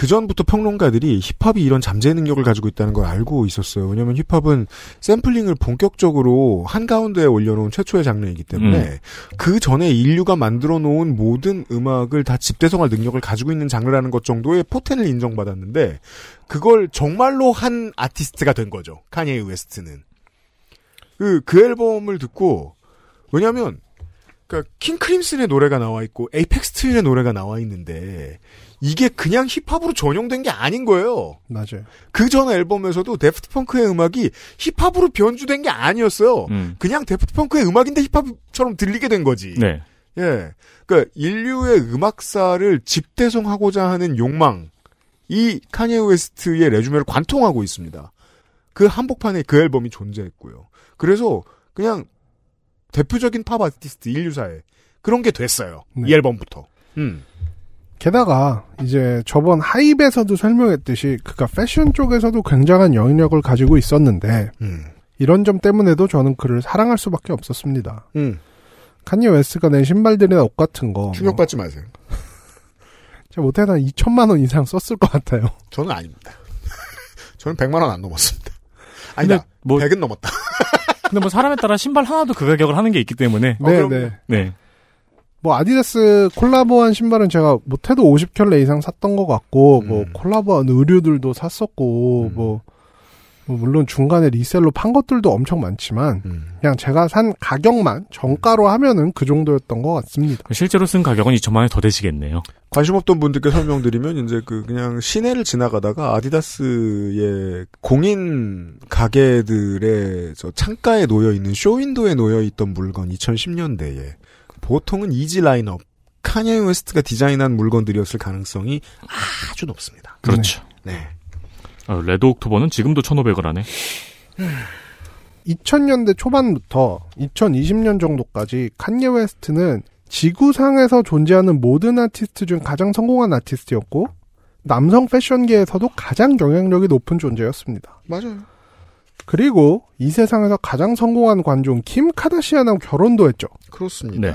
그 전부터 평론가들이 힙합이 이런 잠재 능력을 가지고 있다는 걸 알고 있었어요. 왜냐면 힙합은 샘플링을 본격적으로 한 가운데에 올려놓은 최초의 장르이기 때문에 음. 그 전에 인류가 만들어 놓은 모든 음악을 다 집대성할 능력을 가지고 있는 장르라는 것 정도의 포텐을 인정받았는데 그걸 정말로 한 아티스트가 된 거죠. 카니에 웨스트는. 그, 그 앨범을 듣고, 왜냐면, 그니까, 킹 크림슨의 노래가 나와 있고, 에이펙스 트윈의 노래가 나와 있는데, 이게 그냥 힙합으로 전용된 게 아닌 거예요. 맞아요. 그 전 앨범에서도 다프트 펑크의 음악이 힙합으로 변주된 게 아니었어요. 음. 그냥 다프트 펑크의 음악인데 힙합처럼 들리게 된 거지. 네. 예. 그니까, 인류의 음악사를 집대성하고자 하는 욕망, 이 카니에 웨스트의 résumé를 관통하고 있습니다. 그 한복판에 그 앨범이 존재했고요. 그래서 그냥 대표적인 팝 아티스트 인류사에 그런 게 됐어요. 이 앨범부터. 음. 게다가 이제 저번 하입에서도 설명했듯이 그가 패션 쪽에서도 굉장한 영향력을 가지고 있었는데 음. 이런 점 때문에도 저는 그를 사랑할 수밖에 없었습니다. 음. 칸예 웨스트가 낸 신발들이나 옷 같은 거 충격받지 마세요. 제가 못해도 한 2천만 원 이상 썼을 것 같아요. 저는 아닙니다. 저는 100만 원 안 넘었습니다. 아니다. 뭐- 100은 넘었다. 근데 뭐 사람에 따라 신발 하나도 그 가격을 하는 게 있기 때문에. 네, 네. 네. 뭐 아디다스 콜라보한 신발은 제가 못해도 50켤레 이상 샀던 것 같고 뭐 콜라보한 의류들도 샀었고 뭐, 뭐 물론 중간에 리셀로 판 것들도 엄청 많지만 그냥 제가 산 가격만 정가로 하면은 그 정도였던 것 같습니다. 실제로 쓴 가격은 2천만 원이 더 되시겠네요. 관심 없던 분들께 설명드리면 이제 그 그냥 시내를 지나가다가 아디다스의 공인 가게들의 저 창가에 놓여 있는 쇼윈도에 놓여 있던 물건 2010년대에 보통은 이지 라인업 카니에 웨스트가 디자인한 물건들이었을 가능성이 아주 높습니다. 그렇죠. 네. 어, 레드 옥토버는 지금도 1,500을 하네. 2000년대 초반부터 2020년 정도까지 칸예 웨스트는 지구상에서 존재하는 모든 아티스트 중 가장 성공한 아티스트였고 남성 패션계에서도 가장 영향력이 높은 존재였습니다. 맞아요. 그리고 이 세상에서 가장 성공한 관중 킴 카다시안하고 결혼도 했죠. 그렇습니다. 네.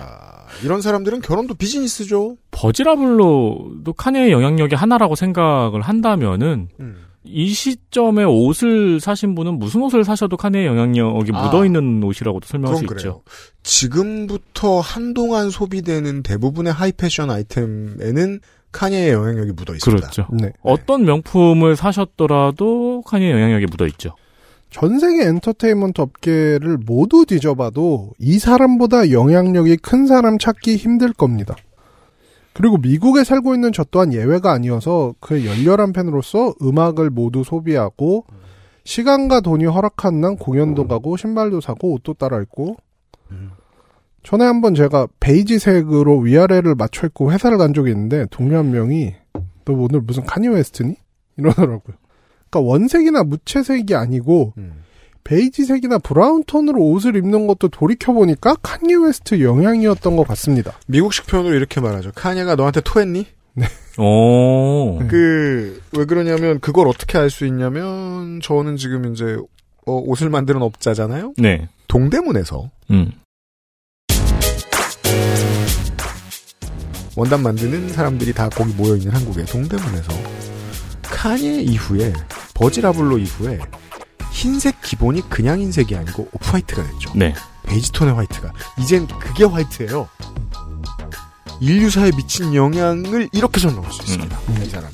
이런 사람들은 결혼도 비즈니스죠. 버지라블로도 카니의 영향력이 하나라고 생각을 한다면은 음. 이 시점에 옷을 사신 분은 무슨 옷을 사셔도 카니의 영향력이 아. 묻어있는 옷이라고도 설명할 수 그건 있죠. 그래요. 지금부터 한동안 소비되는 대부분의 하이 패션 아이템에는 카니예의 영향력이 묻어 있습니다. 그렇죠. 네. 어떤 명품을 사셨더라도 카니예의 영향력이 묻어 있죠. 전 세계 엔터테인먼트 업계를 모두 뒤져봐도 이 사람보다 영향력이 큰 사람 찾기 힘들 겁니다. 그리고 미국에 살고 있는 저 또한 예외가 아니어서 그의 열렬한 팬으로서 음악을 모두 소비하고 시간과 돈이 허락하는 한 공연도 가고 신발도 사고 옷도 따라 입고 전에 한번 제가 베이지색으로 위아래를 맞춰 입고 회사를 간 적이 있는데 동료 한 명이 너 오늘 무슨 카니예 웨스트니? 이러더라고요. 그러니까 원색이나 무채색이 아니고 베이지색이나 브라운 톤으로 옷을 입는 것도 돌이켜 보니까 칸예 웨스트 영향이었던 것 같습니다. 미국식 표현으로 이렇게 말하죠. 칸예가 너한테 토했니? 오. 그, 왜 그러냐면, 그걸 어떻게 알 수 있냐면, 저는 지금 이제, 어, 옷을 만드는 업자잖아요? 네. 동대문에서, 음. 원단 만드는 사람들이 다 거기 모여있는 한국의 동대문에서, 카니에 이후에, 버지라블로 이후에, 흰색 기본이 그냥 흰색이 아니고 오프화이트가 됐죠. 네. 베이지 톤의 화이트가. 이젠 그게 화이트예요. 인류사에 미친 영향을 이렇게 설명할 수 있습니다. 이 사람.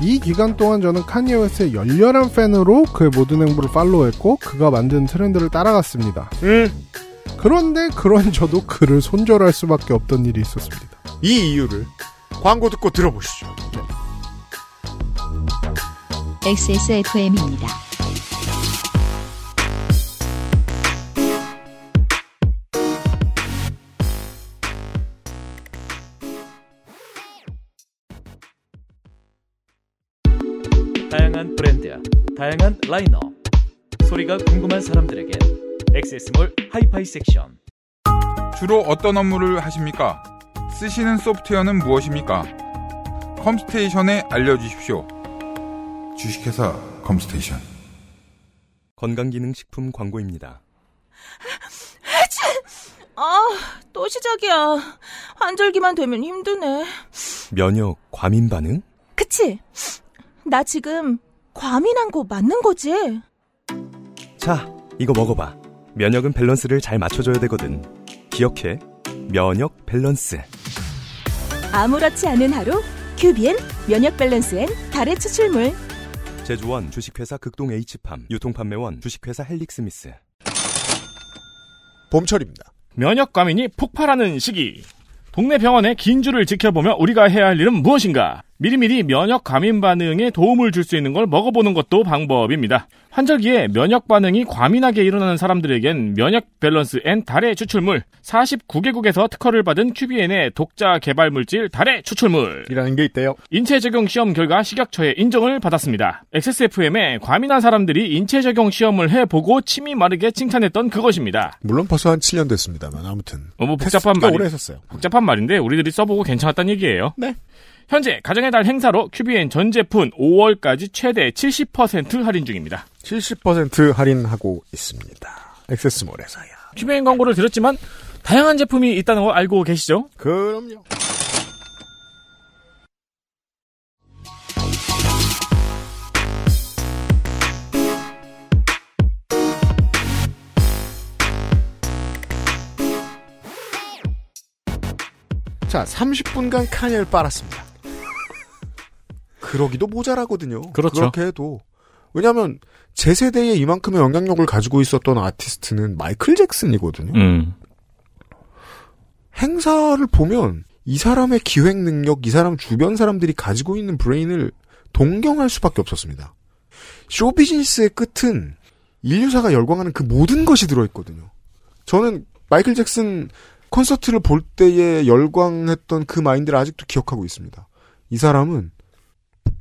이 기간 동안 저는 카니에 웨스트의 열렬한 팬으로 그의 모든 행보를 팔로우했고 그가 만든 트렌드를 따라갔습니다. 그런데 그런 저도 그를 손절할 수밖에 없던 일이 있었습니다. 이 이유를 광고 듣고 들어보시죠. XSFM입니다. 다양한 브랜드, 다양한 라인업, 소리가 궁금한 사람들에게 액세스몰 하이파이 섹션. 주로 어떤 업무를 하십니까? 쓰시는 소프트웨어는 무엇입니까? 컴스테이션에 알려주십시오. 주식회사 컴스테이션. 건강기능식품 광고입니다. 아, 또 시작이야. 환절기만 되면 힘드네. 면역 과민 반응? 그치? 나 지금 과민한 거 맞는 거지? 자, 이거 먹어봐. 면역은 밸런스를 잘 맞춰줘야 되거든. 기억해. 면역 밸런스. 아무렇지 않은 하루 큐비엔 면역 밸런스엔 다래 추출물 제조원 주식회사 극동 H팜. 유통판매원 주식회사 헬릭스미스. 봄철입니다. 면역 과민이 폭발하는 시기. 동네 병원의 긴 줄을 지켜보며 우리가 해야 할 일은 무엇인가? 미리미리 면역 과민 반응에 도움을 줄 수 있는 걸 먹어보는 것도 방법입니다. 환절기에 면역 반응이 과민하게 일어나는 사람들에겐 면역 밸런스 앤 다래 추출물 49개국에서 특허를 받은 큐비엔의 독자 개발 물질 다래 추출물 이라는 게 있대요. 인체 적용 시험 결과 식약처의 인정을 받았습니다. XSFM에 과민한 사람들이 인체 적용 시험을 해보고 침이 마르게 칭찬했던 그것입니다. 물론 벌써 한 7년 됐습니다만 아무튼 어, 뭐 복잡한 말이 오래 했었어요. 복잡한 말인데 우리들이 써보고 괜찮았다는 얘기예요. 네. 현재 가정의 달 행사로 큐비엔 전 제품 5월까지 최대 70% 할인 중입니다. 70% 할인하고 있습니다. 액세스몰에서요. 큐비엔 광고를 들었지만 다양한 제품이 있다는 거 알고 계시죠? 그럼요. 자, 30분간 카니를 빨았습니다. 그러기도 모자라거든요. 그렇죠. 그렇게 해도. 왜냐하면 제 세대에 이만큼의 영향력을 가지고 있었던 아티스트는 마이클 잭슨이거든요. 음. 행사를 보면 이 사람의 기획 능력, 이 사람 주변 사람들이 가지고 있는 브레인을 동경할 수밖에 없었습니다. 쇼 비즈니스의 끝은 인류사가 열광하는 그 모든 것이 들어있거든요. 저는 마이클 잭슨 콘서트를 볼 때에 열광했던 그 마인드를 아직도 기억하고 있습니다. 이 사람은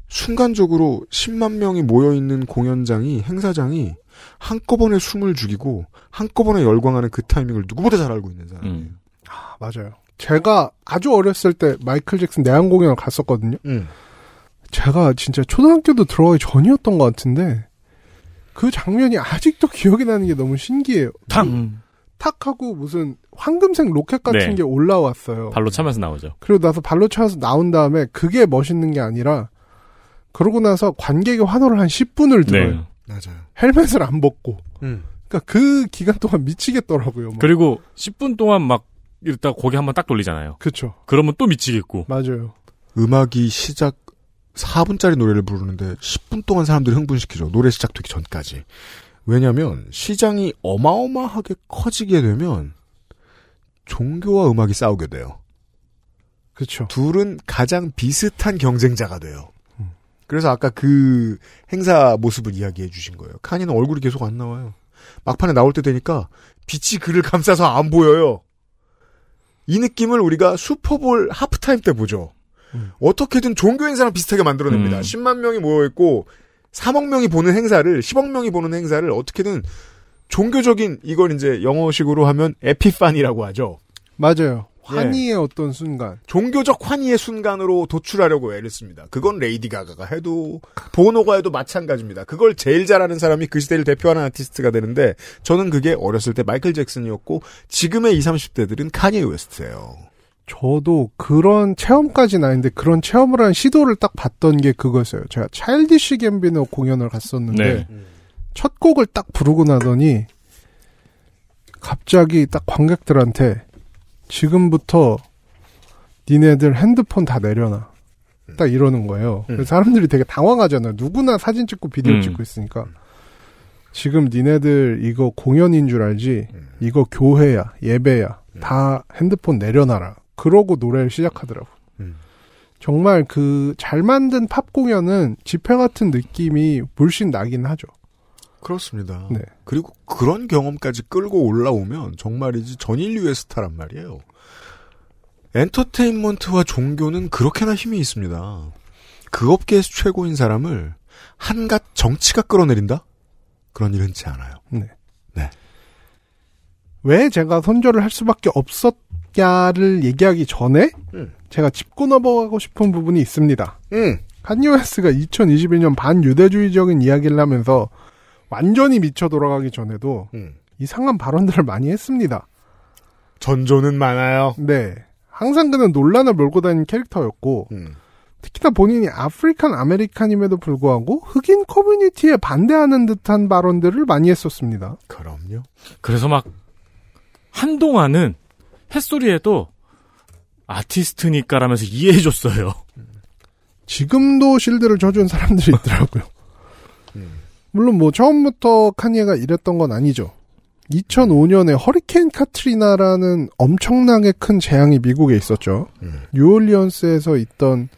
순간적으로 10만 명이 모여있는 공연장이, 행사장이 한꺼번에 숨을 죽이고 한꺼번에 열광하는 그 타이밍을 누구보다 잘 알고 있는 사람이에요. 음. 아, 맞아요. 제가 아주 어렸을 때 마이클 잭슨 내한 공연을 갔었거든요. 음. 제가 진짜 초등학교도 들어가기 전이었던 것 같은데 그 장면이 아직도 기억이 나는 게 너무 신기해요. 탕! 탁 하고 무슨 황금색 로켓 같은 네. 게 올라왔어요. 발로 차면서 나오죠. 그리고 나서 발로 차서 나온 다음에 그게 멋있는 게 아니라 그러고 나서 관객의 환호를 한 10분을 들어요. 네. 맞아요. 헬멧을 안 벗고. 음. 그러니까 그 기간 동안 미치겠더라고요. 막. 그리고 10분 동안 막 이러다 고개 한번 딱 돌리잖아요. 그쵸. 그러면 또 미치겠고. 맞아요. 음악이 시작 4분짜리 노래를 부르는데 10분 동안 사람들이 흥분시키죠. 노래 시작되기 전까지. 왜냐면 시장이 어마어마하게 커지게 되면 종교와 음악이 싸우게 돼요. 그렇죠. 둘은 가장 비슷한 경쟁자가 돼요. 그래서 아까 그 행사 모습을 이야기해 주신 거예요. 카니는 얼굴이 계속 안 나와요. 막판에 나올 때 되니까 빛이 그를 감싸서 안 보여요. 이 느낌을 우리가 슈퍼볼 하프타임 때 보죠. 어떻게든 종교 행사랑 비슷하게 만들어냅니다. 음. 10만 명이 모여있고 3억 명이 보는 행사를 10억 명이 보는 행사를 어떻게든 종교적인 이걸 이제 영어식으로 하면 epiphany라고 하죠. 맞아요. 예. 환희의 어떤 순간. 종교적 환희의 순간으로 도출하려고 애를 씁니다. 그건 레이디 가가가 해도 보노가 해도 마찬가지입니다. 그걸 제일 잘하는 사람이 그 시대를 대표하는 아티스트가 되는데 저는 그게 어렸을 때 마이클 잭슨이었고 지금의 20, 30대들은 카니에 웨스트예요. 저도 그런 체험까지는 아닌데 그런 체험을 한 시도를 딱 봤던 게 그거였어요. 제가 차일디시 갬비노 공연을 갔었는데 네. 첫 곡을 딱 부르고 나더니 갑자기 딱 관객들한테 지금부터 니네들 핸드폰 다 내려놔. 딱 이러는 거예요. 그래서 사람들이 되게 당황하잖아요. 누구나 사진 찍고 비디오 음. 찍고 있으니까. 지금 니네들 이거 공연인 줄 알지? 이거 교회야, 예배야. 다 핸드폰 내려놔라. 그러고 노래를 시작하더라고. 정말 그 잘 만든 팝 공연은 집회 같은 느낌이 물씬 나긴 하죠. 그렇습니다. 네. 그리고 그런 경험까지 끌고 올라오면 정말이지 전 인류의 스타란 말이에요. 엔터테인먼트와 종교는 그렇게나 힘이 있습니다. 그 업계에서 최고인 사람을 한갓 정치가 끌어내린다? 그런 일 흔치 않아요. 네. 네. 왜 제가 선조를 할 수밖에 없었냐를 얘기하기 전에 음. 제가 짚고 넘어가고 싶은 부분이 있습니다. 음. 칸니웨스가 2021년 반유대주의적인 이야기를 하면서 완전히 미쳐 돌아가기 전에도 음. 이상한 발언들을 많이 했습니다. 전조는 많아요. 네. 항상 그는 논란을 몰고 다니는 캐릭터였고 음. 특히나 본인이 African American임에도 불구하고 흑인 커뮤니티에 반대하는 듯한 발언들을 많이 했었습니다. 그럼요. 그래서 막 한동안은 헛소리에도 아티스트니까라면서 이해해줬어요. 지금도 실드를 쳐준 사람들이 있더라고요. 물론 뭐 처음부터 카니에가 이랬던 건 아니죠. 2005년에 허리케인 카트리나라는 엄청나게 큰 재앙이 미국에 있었죠. 뉴올리언스에서 있던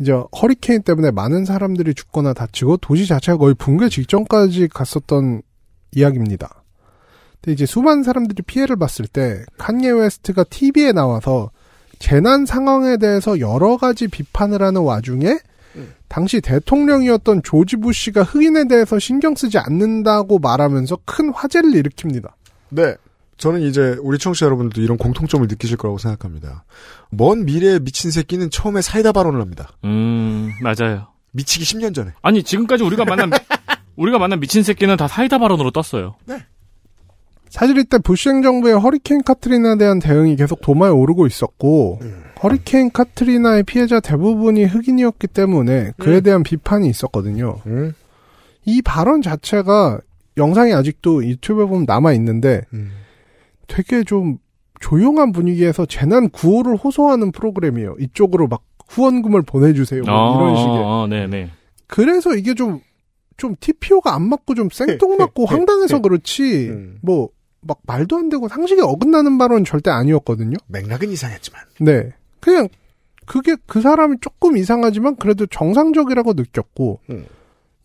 이제 허리케인 때문에 많은 사람들이 죽거나 다치고 도시 자체가 거의 붕괴 직전까지 갔었던 이야기입니다. 근데 이제 수많은 사람들이 피해를 봤을 때 칸예 웨스트가 TV에 나와서 재난 상황에 대해서 여러 가지 비판을 하는 와중에 당시 대통령이었던 조지 부시가 흑인에 대해서 신경 쓰지 않는다고 말하면서 큰 화제를 일으킵니다. 네. 저는 이제 우리 청취자 여러분들도 이런 공통점을 느끼실 거라고 생각합니다. 먼 미래의 미친 새끼는 처음에 사이다 발언을 합니다. 음, 맞아요. 미치기 10년 전에. 아니, 지금까지 우리가 만난, 우리가 만난 미친 새끼는 다 사이다 발언으로 떴어요. 사실 이때 부시 행정부의 허리케인 카트리나에 대한 대응이 계속 도마에 오르고 있었고 허리케인 카트리나의 피해자 대부분이 흑인이었기 때문에 그에 대한 비판이 있었거든요. 이 발언 자체가 영상이 아직도 유튜브에 보면 남아 있는데 되게 좀 조용한 분위기에서 재난 구호를 호소하는 프로그램이에요. 이쪽으로 막 후원금을 보내주세요. 뭐 이런 식의. 어, 네네. 그래서 이게 좀, 좀 TPO가 안 맞고 좀 생뚱맞고 황당해서 그렇지, 뭐, 막 말도 안 되고 상식에 어긋나는 발언은 절대 아니었거든요. 맥락은 이상했지만. 네. 그냥, 그게 그 사람이 조금 이상하지만 그래도 정상적이라고 느꼈고,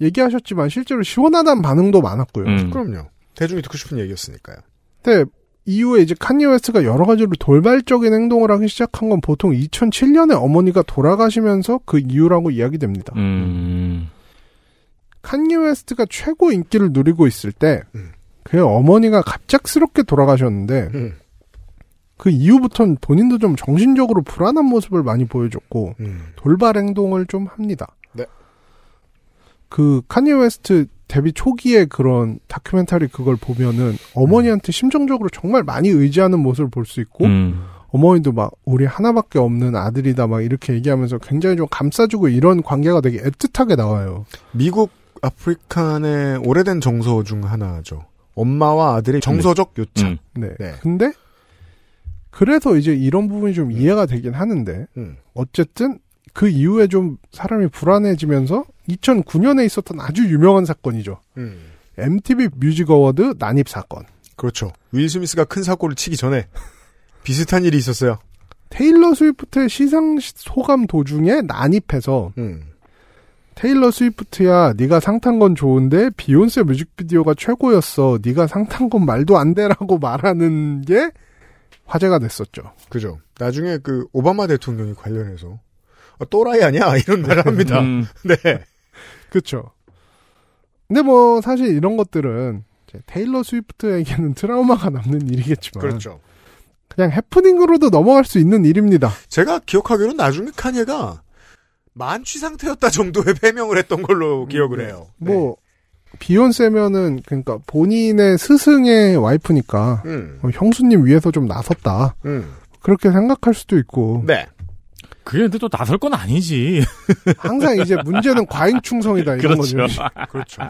얘기하셨지만 실제로 시원하다는 반응도 많았고요. 음. 그럼요. 대중이 듣고 싶은 얘기였으니까요. 근데 이후에 이제 칸예 웨스트가 여러 가지로 돌발적인 행동을 하기 시작한 건 보통 2007년에 어머니가 돌아가시면서 그 이유라고 이야기됩니다. 음. 칸예 웨스트가 최고 인기를 누리고 있을 때, 그 어머니가 갑작스럽게 돌아가셨는데, 그 이후부터는 본인도 좀 정신적으로 불안한 모습을 많이 보여줬고, 돌발 행동을 좀 합니다. 네. 그 칸예 웨스트 데뷔 초기에 그런 다큐멘터리 그걸 보면은 어머니한테 심정적으로 정말 많이 의지하는 모습을 볼 수 있고, 음. 어머니도 막 우리 하나밖에 없는 아들이다 막 이렇게 얘기하면서 굉장히 좀 감싸주고 이런 관계가 되게 애틋하게 나와요. 미국 African의 오래된 정서 중 하나죠. 엄마와 아들의 정서적 요참. 네. 네. 근데 그래서 이제 이런 부분이 좀 이해가 되긴 하는데 음. 어쨌든 그 이후에 좀 사람이 불안해지면서 2009년에 있었던 아주 유명한 사건이죠. 음. MTV Music Award 난입 사건. 그렇죠. 윌 스미스가 큰 사고를 치기 전에 비슷한 일이 있었어요. 테일러 스위프트의 시상 소감 도중에 난입해서 음. 테일러 스위프트야 네가 상 탄 건 좋은데 비욘세 뮤직비디오가 최고였어. 네가 상 탄 건 말도 안 돼라고 말하는 게 화제가 됐었죠. 그죠. 나중에 그 오바마 대통령이 관련해서 아, 또라이 아니야 이런 말을 합니다. 음. 네. 그렇죠. 근데 뭐 사실 이런 것들은 테일러 스위프트에게는 트라우마가 남는 일이겠지만 그렇죠. 그냥 해프닝으로도 넘어갈 수 있는 일입니다. 제가 기억하기로는 나중에 카니가 만취 상태였다 정도의 배명을 했던 걸로 기억을 해요. 뭐 비욘세면은 그러니까 본인의 스승의 와이프니까 음. 어, 형수님 위해서 좀 나섰다. 음. 그렇게 생각할 수도 있고 네. 그게 근데 또 나설 건 아니지. 항상 이제 문제는 과잉 충성이다 이런 그렇죠. 거죠. 그렇죠.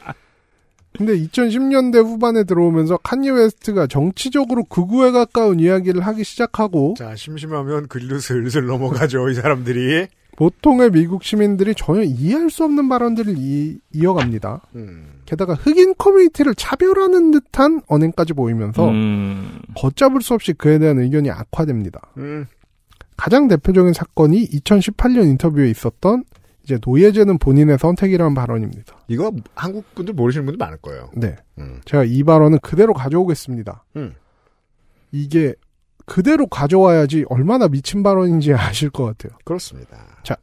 근데 2010년대 후반에 들어오면서 칸예 웨스트가 정치적으로 극우에 가까운 이야기를 하기 시작하고 자, 심심하면 글로 슬슬 넘어가죠, 이 사람들이. 보통의 미국 시민들이 전혀 이해할 수 없는 발언들을 이, 이어갑니다. 음. 게다가 흑인 커뮤니티를 차별하는 듯한 언행까지 보이면서 음. 걷잡을 수 없이 그에 대한 의견이 악화됩니다. 음. 가장 대표적인 사건이 2018년 인터뷰에 있었던 이제 노예제는 본인의 선택이라는 발언입니다. 이거 한국 분들 모르시는 분들 많을 거예요. 네. 음. 제가 이 발언은 그대로 가져오겠습니다. 음. 이게 그대로 가져와야지 얼마나 미친 발언인지 아실 것 같아요. 그렇습니다. 자,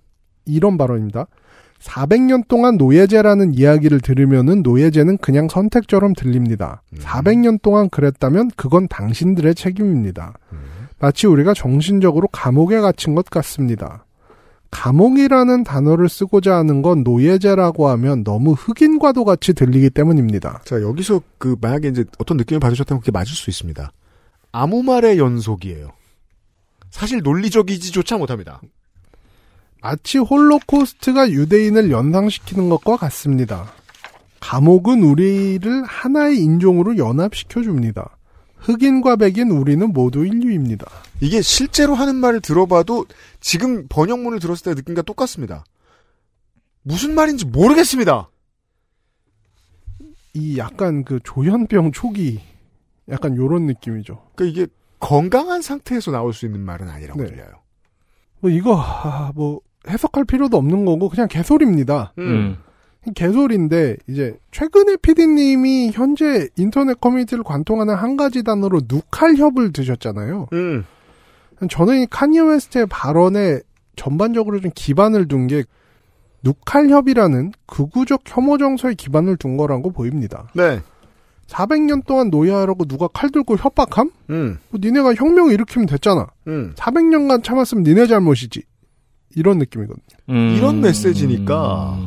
이런 발언입니다. 400년 동안 노예제라는 이야기를 들으면은 노예제는 그냥 선택처럼 들립니다. 400년 동안 그랬다면 그건 당신들의 책임입니다. 마치 우리가 정신적으로 감옥에 갇힌 것 같습니다. 감옥이라는 단어를 쓰고자 하는 건 노예제라고 하면 너무 흑인과도 같이 들리기 때문입니다. 자, 여기서 그, 만약에 이제 어떤 느낌을 받으셨다면 그게 맞을 수 있습니다. 아무 말의 연속이에요. 사실 논리적이지조차 못합니다. 마치 홀로코스트가 유대인을 연상시키는 것과 같습니다. 감옥은 우리를 하나의 인종으로 연합시켜 줍니다. 흑인과 백인 우리는 모두 인류입니다. 이게 실제로 하는 말을 들어봐도 지금 번역문을 들었을 때 느낌과 똑같습니다. 무슨 말인지 모르겠습니다. 이 약간 그 조현병 초기 약간 요런 느낌이죠. 그러니까 이게 건강한 상태에서 나올 수 있는 말은 아니라고 네. 들려요. 뭐 이거 아, 뭐 해석할 필요도 없는 거고 그냥 개소리입니다. 음. 개소리인데 이제 최근에 PD님이 현재 인터넷 커뮤니티를 관통하는 한 가지 단어로 누칼협을 드셨잖아요. 음. 저는 이 카니에 웨스트의 발언에 전반적으로 좀 기반을 둔 게 누칼협이라는 극우적 혐오 정서에 기반을 둔 거라고 보입니다. 네. 400년 동안 노예하라고 누가 칼 들고 협박함? 음. 뭐 니네가 혁명을 일으키면 됐잖아. 음. 400년간 참았으면 니네 잘못이지. 이런 느낌이거든요. 음. 이런 메시지니까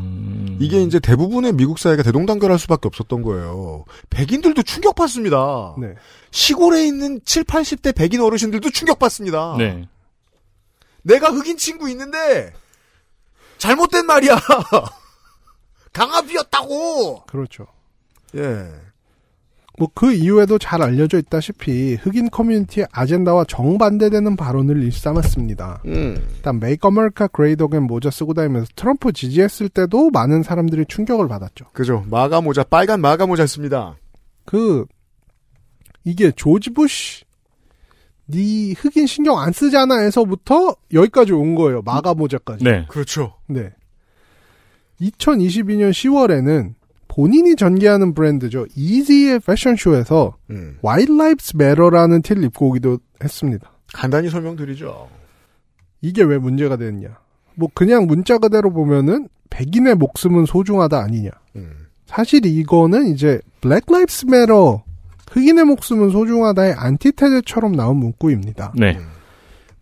이게 이제 대부분의 미국 사회가 대동단결할 수밖에 없었던 거예요. 백인들도 충격받습니다. 네. 시골에 있는 7, 80대 백인 어르신들도 충격받습니다. 네. 내가 흑인 친구 있는데 잘못된 말이야. 강압이었다고. 그렇죠. 예. 뭐 그 이후에도 잘 알려져 있다시피 흑인 커뮤니티의 아젠다와 정반대되는 발언을 일삼았습니다. 음. 일단 America Great Again 모자 쓰고 다니면서 트럼프 지지했을 때도 많은 사람들이 충격을 받았죠. 그죠. 마가 모자, 빨간 마가 모자 씁니다. 그 이게 조지 부시 네 흑인 신경 안 쓰잖아에서부터 여기까지 온 거예요. 마가 모자까지. 네. 그렇죠. 네. 2022년 10월에는 본인이 전개하는 브랜드죠. 이지의 패션쇼에서 음. White Lives Matter라는 티를 입고 오기도 했습니다. 간단히 설명드리죠. 이게 왜 문제가 되느냐. 뭐 그냥 문자 그대로 보면은 백인의 목숨은 소중하다 아니냐. 음. 사실 이거는 이제 Black Lives Matter 흑인의 목숨은 소중하다의 안티테제처럼 나온 문구입니다. 네.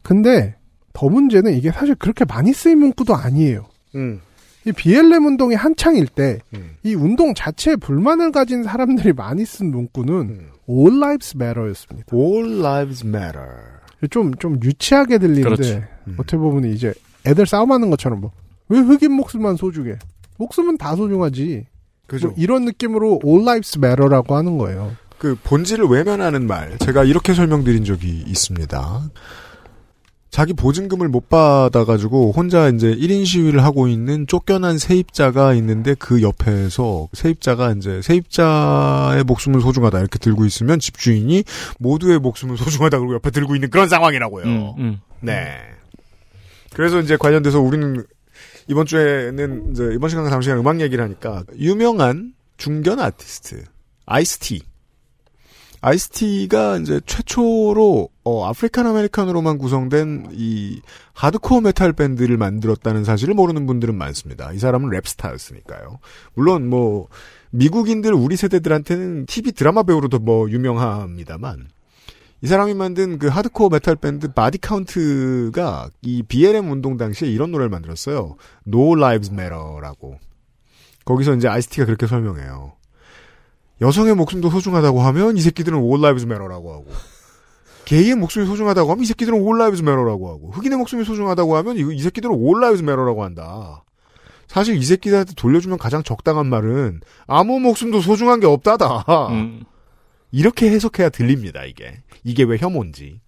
근데 더 문제는 이게 사실 그렇게 많이 쓰인 문구도 아니에요. 음. 이 BLM 운동이 한창일 때이 음. 운동 자체에 불만을 가진 사람들이 많이 쓴 문구는 음. All Lives Matter였습니다. All lives matter. 좀, 좀 유치하게 들리는데, 그렇지. 음. 어떻게 보면 이제 애들 싸움하는 것처럼 뭐, 왜 흑인 목숨만 소중해? 목숨은 다 소중하지. 그죠. 뭐 이런 느낌으로 All Lives Matter라고 하는 거예요. 그 본질을 외면하는 말 제가 이렇게 설명드린 적이 있습니다. 자기 보증금을 못 받아가지고 혼자 이제 1인 시위를 하고 있는 쫓겨난 세입자가 있는데 그 옆에서 세입자가 이제 세입자의 목숨은 소중하다 이렇게 들고 있으면 집주인이 모두의 목숨은 소중하다 그러고 옆에 들고 있는 그런 상황이라고요. 음, 음. 네. 그래서 이제 관련돼서 우리는 이번 주에는 이제 이번 시간과 다음 시간 음악 얘기를 하니까 유명한 중견 아티스트 Ice-T Ice-T가 이제 최초로 어, African American으로만 구성된 이 하드코어 메탈 밴드를 만들었다는 사실을 모르는 분들은 많습니다. 이 사람은 rap star였으니까요. 물론 뭐 미국인들 우리 세대들한테는 TV 드라마 배우로도 뭐 유명합니다만 이 사람이 만든 그 하드코어 메탈 밴드 Body Count가 이 BLM 운동 당시에 이런 노래를 만들었어요. No Lives Matter라고. 거기서 이제 Ice-T가 그렇게 설명해요. 여성의 목숨도 소중하다고 하면 이 새끼들은 All Lives Matter라고 하고 게이의 목숨이 소중하다고 하면 이 새끼들은 All Lives Matter라고 하고 흑인의 목숨이 소중하다고 하면 이, 이 새끼들은 All Lives Matter라고 한다. 사실 이 새끼들한테 돌려주면 가장 적당한 말은 아무 목숨도 소중한 게 없다다. 음. 이렇게 해석해야 들립니다, 이게. 이게 왜 혐오인지.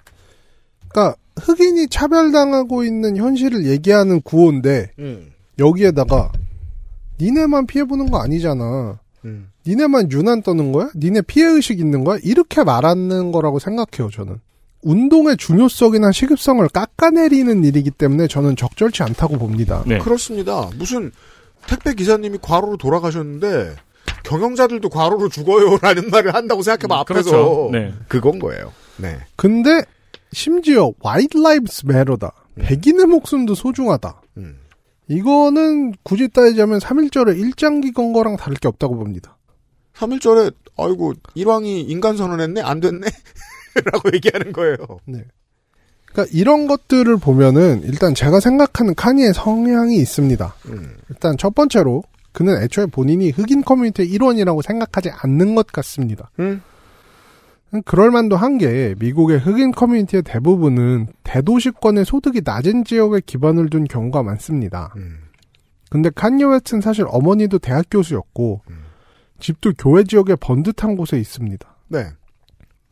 그러니까 흑인이 차별당하고 있는 현실을 얘기하는 구호인데 음. 여기에다가 니네만 피해보는 거 아니잖아. 음. 니네만 유난 떠는 거야? 니네 피해의식 있는 거야? 이렇게 말하는 거라고 생각해요, 저는. 운동의 중요성이나 시급성을 깎아내리는 일이기 때문에 저는 적절치 않다고 봅니다. 네. 그렇습니다. 무슨 택배 기사님이 과로로 돌아가셨는데 경영자들도 과로로 죽어요라는 말을 한다고 생각해봐 앞에서 그렇죠. 네. 그건 거예요. 네. 근데 심지어 White Lives Matter다. 백인의 목숨도 소중하다. 음. 이거는 굳이 따지자면 3.1절의 일장기 건 거랑 다를 게 없다고 봅니다. 3일절에 아이고 일왕이 인간 선언했네 안 됐네 라고 얘기하는 거예요. 네. 그러니까 이런 것들을 보면은 일단 제가 생각하는 칸예의 성향이 있습니다. 음. 일단 첫 번째로 그는 애초에 본인이 흑인 커뮤니티의 일원이라고 생각하지 않는 것 같습니다. 음. 그럴 만도 한 게 미국의 흑인 커뮤니티의 대부분은 대도시권의 소득이 낮은 지역에 기반을 둔 경우가 많습니다. 음. 근데 칸예 웨스트는 사실 어머니도 대학 교수였고 집도 교외 지역의 번듯한 곳에 있습니다. 네.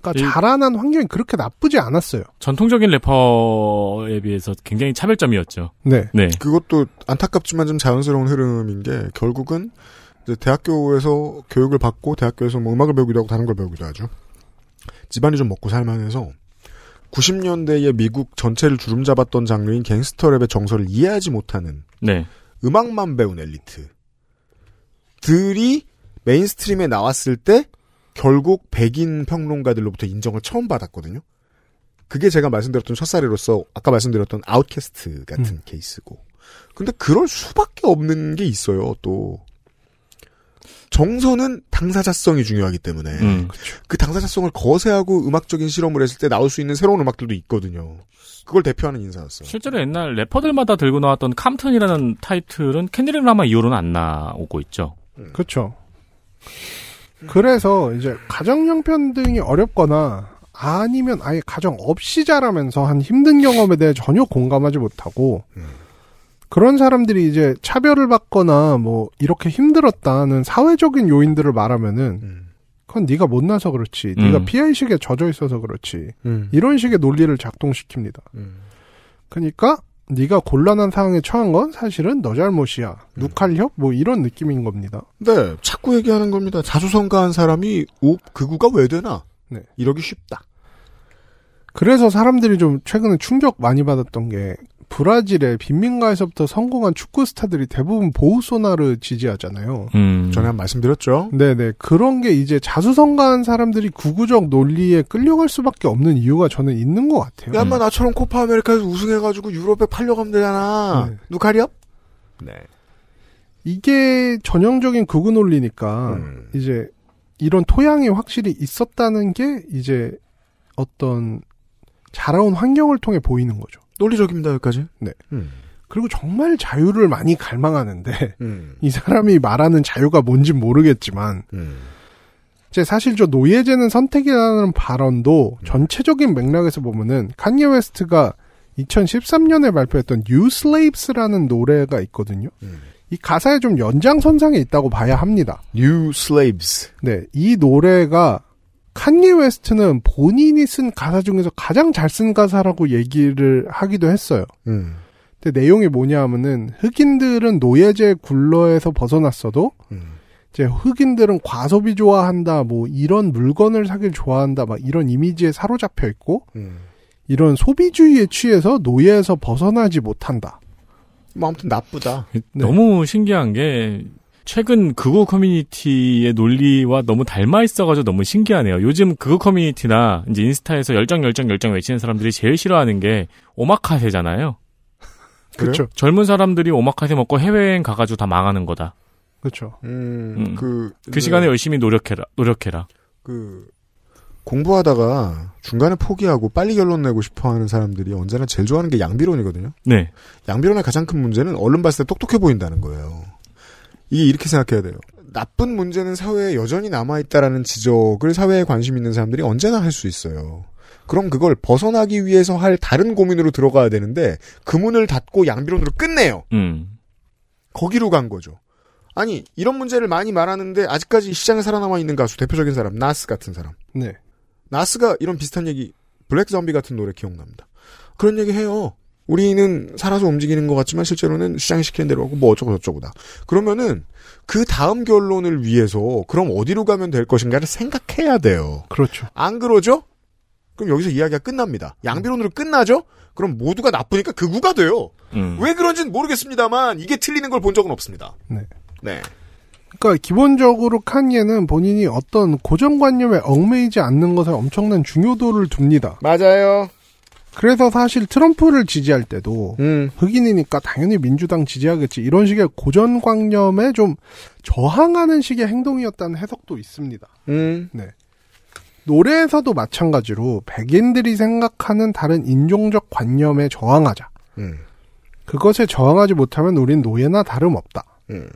그러니까 이- 자라난 환경이 그렇게 나쁘지 않았어요. 전통적인 래퍼에 비해서 굉장히 차별점이었죠. 네. 네. 그것도 안타깝지만 좀 자연스러운 흐름인 게 결국은 이제 대학교에서 교육을 받고 대학교에서 뭐 음악을 배우기도 하고 다른 걸 배우기도 하죠. 집안이 좀 먹고 살만해서 90년대의 미국 전체를 주름잡았던 장르인 갱스터 랩의 정서를 이해하지 못하는 네. 음악만 배운 엘리트들이 mainstream에 나왔을 때 결국 백인 평론가들로부터 인정을 처음 받았거든요. 그게 제가 말씀드렸던 첫 사례로서 아까 말씀드렸던 아웃캐스트 같은 음. 케이스고. 근데 그럴 수밖에 없는 게 있어요, 또. 정서는 당사자성이 중요하기 때문에 음. 그 당사자성을 거세하고 음악적인 실험을 했을 때 나올 수 있는 새로운 음악들도 있거든요. 그걸 대표하는 인사였어요. 실제로 옛날 래퍼들마다 들고 나왔던 컴튼이라는 타이틀은 켄드릭 라마 이후로는 안 나오고 있죠. 그렇죠. 그래서 이제 가정 형편 등이 어렵거나 아니면 아예 가정 없이 자라면서 한 힘든 경험에 대해 전혀 공감하지 못하고 그런 사람들이 이제 차별을 받거나 뭐 이렇게 힘들었다는 사회적인 요인들을 말하면은 그건 네가 못나서 그렇지, 음. 네가 피해 의식에 젖어 있어서 그렇지 음. 이런 식의 논리를 작동시킵니다. 그러니까 네가 곤란한 상황에 처한 건 사실은 너 잘못이야. 누칼협 뭐 이런 느낌인 겁니다. 네, 자꾸 얘기하는 겁니다. 자수성가한 사람이 오, 극우가 왜 되나? 네. 이러기 쉽다. 그래서 사람들이 좀 최근에 충격 많이 받았던 게 브라질의 빈민가에서부터 성공한 축구 스타들이 대부분 보우소나를 지지하잖아요. 음. 전에 한 말씀드렸죠. 네네 그런 게 이제 자수성가한 사람들이 구구적 논리에 끌려갈 수밖에 없는 이유가 저는 있는 것 같아요. 야, 인마 나처럼 코파 아메리카에서 우승해가지고 유럽에 팔려가면 되잖아. 네. 누카리압? 네. 이게 전형적인 극우 논리니까 음. 이제 이런 토양이 확실히 있었다는 게 이제 어떤 자라온 환경을 통해 보이는 거죠. 논리적입니다, 여기까지. 네. 음. 그리고 정말 자유를 많이 갈망하는데 음. 이 사람이 말하는 자유가 뭔진 모르겠지만 음. 제 사실 저 노예제는 선택이라는 발언도 전체적인 맥락에서 보면은 칸예 웨스트가 2013년에 발표했던 New Slaves라는 노래가 있거든요. 이 가사에 좀 연장선상에 있다고 봐야 합니다. New slaves. 네, 이 노래가 칸예 웨스트는 본인이 쓴 가사 중에서 가장 잘 쓴 가사라고 얘기를 하기도 했어요. 음. 근데 내용이 뭐냐 하면은 흑인들은 노예제 굴레에서 벗어났어도 음. 이제 흑인들은 과소비 좋아한다 뭐 이런 물건을 사길 좋아한다 막 이런 이미지에 사로잡혀 있고 음. 이런 소비주의에 취해서 노예에서 벗어나지 못한다. 뭐 아무튼 나쁘다. 너무 신기한 게 최근 극우 커뮤니티의 논리와 너무 닮아 있어가지고 너무 신기하네요. 요즘 극우 커뮤니티나 이제 인스타에서 열정 열정 열정 외치는 사람들이 제일 싫어하는 게 오마카세잖아요. 그렇죠. 젊은 사람들이 오마카세 먹고 해외여행 가가지고 다 망하는 거다. 그렇죠. 음, 음. 그, 그 시간에 열심히 노력해라. 노력해라. 그, 공부하다가 중간에 포기하고 빨리 결론 내고 싶어 하는 사람들이 언제나 제일 좋아하는 게 양비론이거든요. 네. 양비론의 가장 큰 문제는 얼른 봤을 때 똑똑해 보인다는 거예요. 이게 이렇게 생각해야 돼요. 나쁜 문제는 사회에 여전히 남아있다라는 지적을 사회에 관심 있는 사람들이 언제나 할 수 있어요. 그럼 그걸 벗어나기 위해서 할 다른 고민으로 들어가야 되는데 그 문을 닫고 양비론으로 끝내요. 음. 거기로 간 거죠. 아니 이런 문제를 많이 말하는데 아직까지 시장에 살아남아 있는 가수 대표적인 사람 나스 같은 사람. 네. 나스가 이런 비슷한 얘기 블랙 좀비 같은 노래 기억납니다. 그런 얘기 해요. 우리는 살아서 움직이는 것 같지만 실제로는 시장이 시키는 대로 하고 뭐 어쩌고 저쩌고다. 그러면은 그 다음 결론을 위해서 그럼 어디로 가면 될 것인가를 생각해야 돼요. 그렇죠. 안 그러죠? 그럼 여기서 이야기가 끝납니다. 양비론으로 끝나죠? 그럼 모두가 나쁘니까 극우가 돼요. 음. 왜 그런지는 모르겠습니다만 이게 틀리는 걸 본 적은 없습니다. 네. 네. 그러니까 기본적으로 칸예는 본인이 어떤 고정관념에 얽매이지 않는 것에 엄청난 중요도를 둡니다. 맞아요. 그래서 사실 트럼프를 지지할 때도 음. 흑인이니까 당연히 민주당 지지하겠지 이런 식의 고정관념에 좀 저항하는 식의 행동이었다는 해석도 있습니다. 음. 네. 노래에서도 마찬가지로 백인들이 생각하는 다른 인종적 관념에 저항하자. 음. 그것에 저항하지 못하면 우린 노예나 다름없다. 음.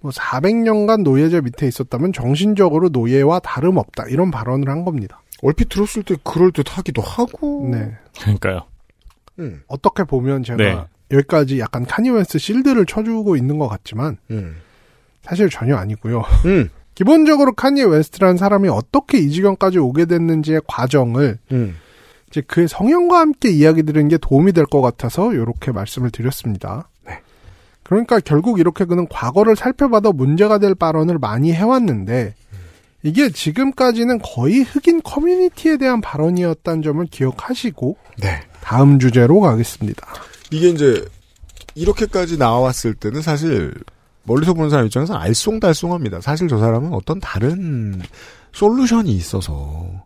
뭐 400년간 노예제 밑에 있었다면 정신적으로 노예와 다름없다. 이런 발언을 한 겁니다. 얼핏 들었을 때 그럴 듯하기도 하고. 네. 그러니까요. 음. 어떻게 보면 제가 네. 여기까지 약간 칸예 웨스트 shield를 쳐주고 있는 것 같지만 음. 사실 전혀 아니고요. 음. 기본적으로 칸예 웨스트라는 사람이 어떻게 이 지경까지 오게 됐는지의 과정을 음. 이제 그의 성향과 함께 이야기 드리는 게 도움이 될 것 같아서 이렇게 말씀을 드렸습니다. 네. 그러니까 결국 이렇게 그는 과거를 살펴봐도 문제가 될 발언을 많이 해왔는데 이게 지금까지는 거의 흑인 커뮤니티에 대한 발언이었다는 점을 기억하시고 네. 다음 주제로 가겠습니다. 이게 이제 이렇게까지 나왔을 때는 사실 멀리서 보는 사람 입장에서 알쏭달쏭합니다. 사실 저 사람은 어떤 다른 솔루션이 있어서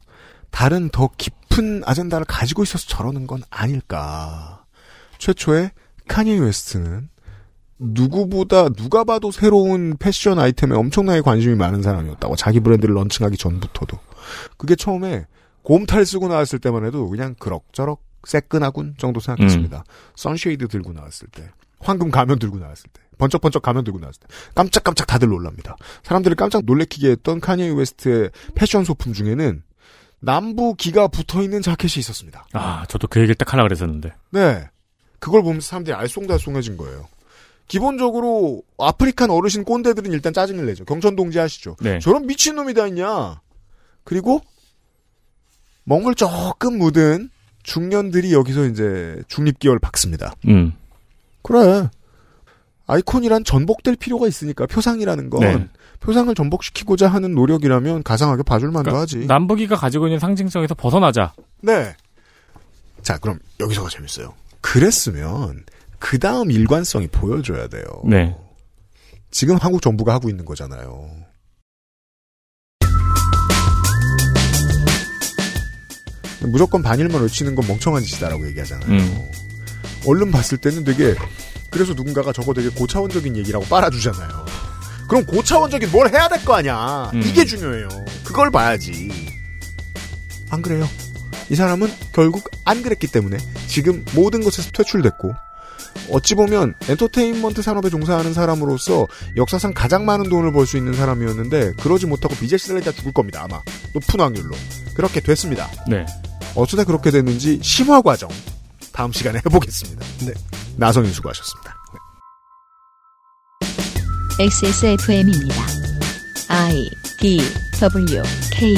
다른 더 깊은 아젠다를 가지고 있어서 저러는 건 아닐까. 최초에 칸예 웨스트는 누구보다 누가 봐도 새로운 패션 아이템에 엄청나게 관심이 많은 사람이었다고 자기 브랜드를 런칭하기 전부터도 그게 처음에 곰탈 쓰고 나왔을 때만 해도 그냥 그럭저럭 새끈하군 정도 생각했습니다. sunshade 들고 나왔을 때 황금 가면 들고 나왔을 때 번쩍번쩍 가면 들고 나왔을 때 깜짝깜짝 다들 놀랍니다. 사람들을 깜짝 놀래키게 했던 카니에 웨스트의 패션 소품 중에는 남부 기가 붙어 있는 자켓이 있었습니다. 아, 저도 그 얘기를 딱 하려고 그랬었는데. 네. 그걸 보면서 사람들이 알쏭달쏭해진 거예요. 기본적으로 African 어르신 꼰대들은 일단 짜증을 내죠. 경천동지 아시죠? 네. 저런 미친놈이 다 있냐. 그리고 먹물 조금 묻은 중년들이 여기서 이제 중립기열 박습니다. 음. 그래. 아이콘이란 전복될 필요가 있으니까 표상이라는 건 네. 표상을 전복시키고자 하는 노력이라면 가상하게 봐줄 만도 하지. 남북이가 가지고 있는 상징성에서 벗어나자. 네. 자, 그럼 여기서가 재밌어요. 그랬으면 그 다음 일관성이 보여줘야 돼요. 네. 지금 한국 정부가 하고 있는 거잖아요. 무조건 반일만 외치는 건 멍청한 짓이다라고 얘기하잖아요. 음. 얼른 봤을 때는 되게 그래서 누군가가 저거 되게 고차원적인 얘기라고 빨아주잖아요. 그럼 고차원적인 뭘 해야 될 거 아니야. 음. 이게 중요해요. 그걸 봐야지. 안 그래요. 이 사람은 결국 안 그랬기 때문에 지금 모든 것에서 퇴출됐고 어찌 보면 엔터테인먼트 산업에 종사하는 사람으로서 역사상 가장 많은 돈을 벌 수 있는 사람이었는데 그러지 못하고 비제 시달리다 죽을 겁니다 아마 높은 확률로 그렇게 됐습니다 네. 어쩌다 그렇게 됐는지 심화 과정 다음 시간에 해보겠습니다 네. 나선인 수고하셨습니다 XSFM입니다. I D W K